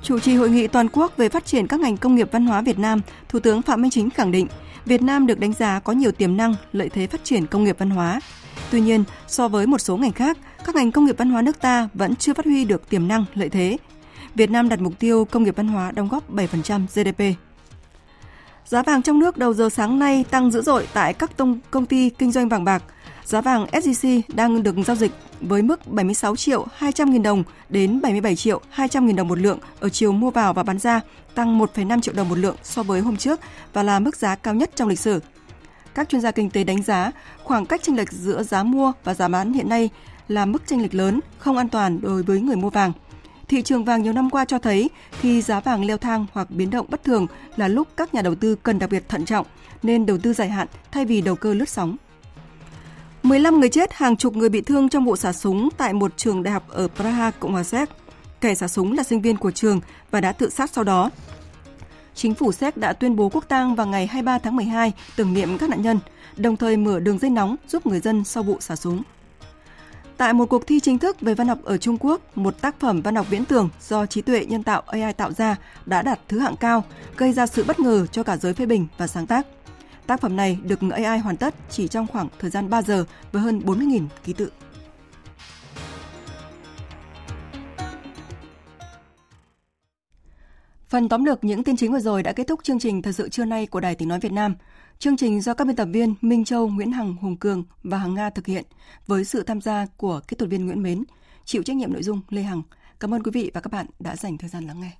Chủ trì hội nghị toàn quốc về phát triển các ngành công nghiệp văn hóa Việt Nam, Thủ tướng Phạm Minh Chính khẳng định Việt Nam được đánh giá có nhiều tiềm năng, lợi thế phát triển công nghiệp văn hóa. Tuy nhiên, so với một số ngành khác, các ngành công nghiệp văn hóa nước ta vẫn chưa phát huy được tiềm năng, lợi thế. Việt Nam đặt mục tiêu công nghiệp văn hóa đóng góp 7% GDP. Giá vàng trong nước đầu giờ sáng nay tăng dữ dội tại các tông công ty kinh doanh vàng bạc. Giá vàng SJC đang được giao dịch với mức 76 triệu 200 nghìn đồng đến 77 triệu 200 nghìn đồng một lượng ở chiều mua vào và bán ra, tăng 1,5 triệu đồng một lượng so với hôm trước và là mức giá cao nhất trong lịch sử. Các chuyên gia kinh tế đánh giá khoảng cách chênh lệch giữa giá mua và giá bán hiện nay là mức chênh lệch lớn, không an toàn đối với người mua vàng. Thị trường vàng nhiều năm qua cho thấy khi giá vàng leo thang hoặc biến động bất thường là lúc các nhà đầu tư cần đặc biệt thận trọng nên đầu tư dài hạn thay vì đầu cơ lướt sóng. 15 người chết, hàng chục người bị thương trong vụ xả súng tại một trường đại học ở Praha, Cộng hòa Séc. Kẻ xả súng là sinh viên của trường và đã tự sát sau đó. Chính phủ Séc đã tuyên bố quốc tang vào ngày 23 tháng 12 tưởng niệm các nạn nhân, đồng thời mở đường dây nóng giúp người dân sau vụ xả súng. Tại một cuộc thi chính thức về văn học ở Trung Quốc, một tác phẩm văn học viễn tưởng do trí tuệ nhân tạo AI tạo ra đã đạt thứ hạng cao, gây ra sự bất ngờ cho cả giới phê bình và sáng tác. Tác phẩm này được AI hoàn tất chỉ trong khoảng thời gian 3 giờ với hơn 40.000 ký tự. Phần tóm lược những tin chính vừa rồi đã kết thúc chương trình Thời sự trưa nay của Đài Tiếng Nói Việt Nam. Chương trình do các biên tập viên Minh Châu, Nguyễn Hằng, Hùng Cường và Hằng Nga thực hiện với sự tham gia của kỹ thuật viên Nguyễn Mến, chịu trách nhiệm nội dung Lê Hằng. Cảm ơn quý vị và các bạn đã dành thời gian lắng nghe.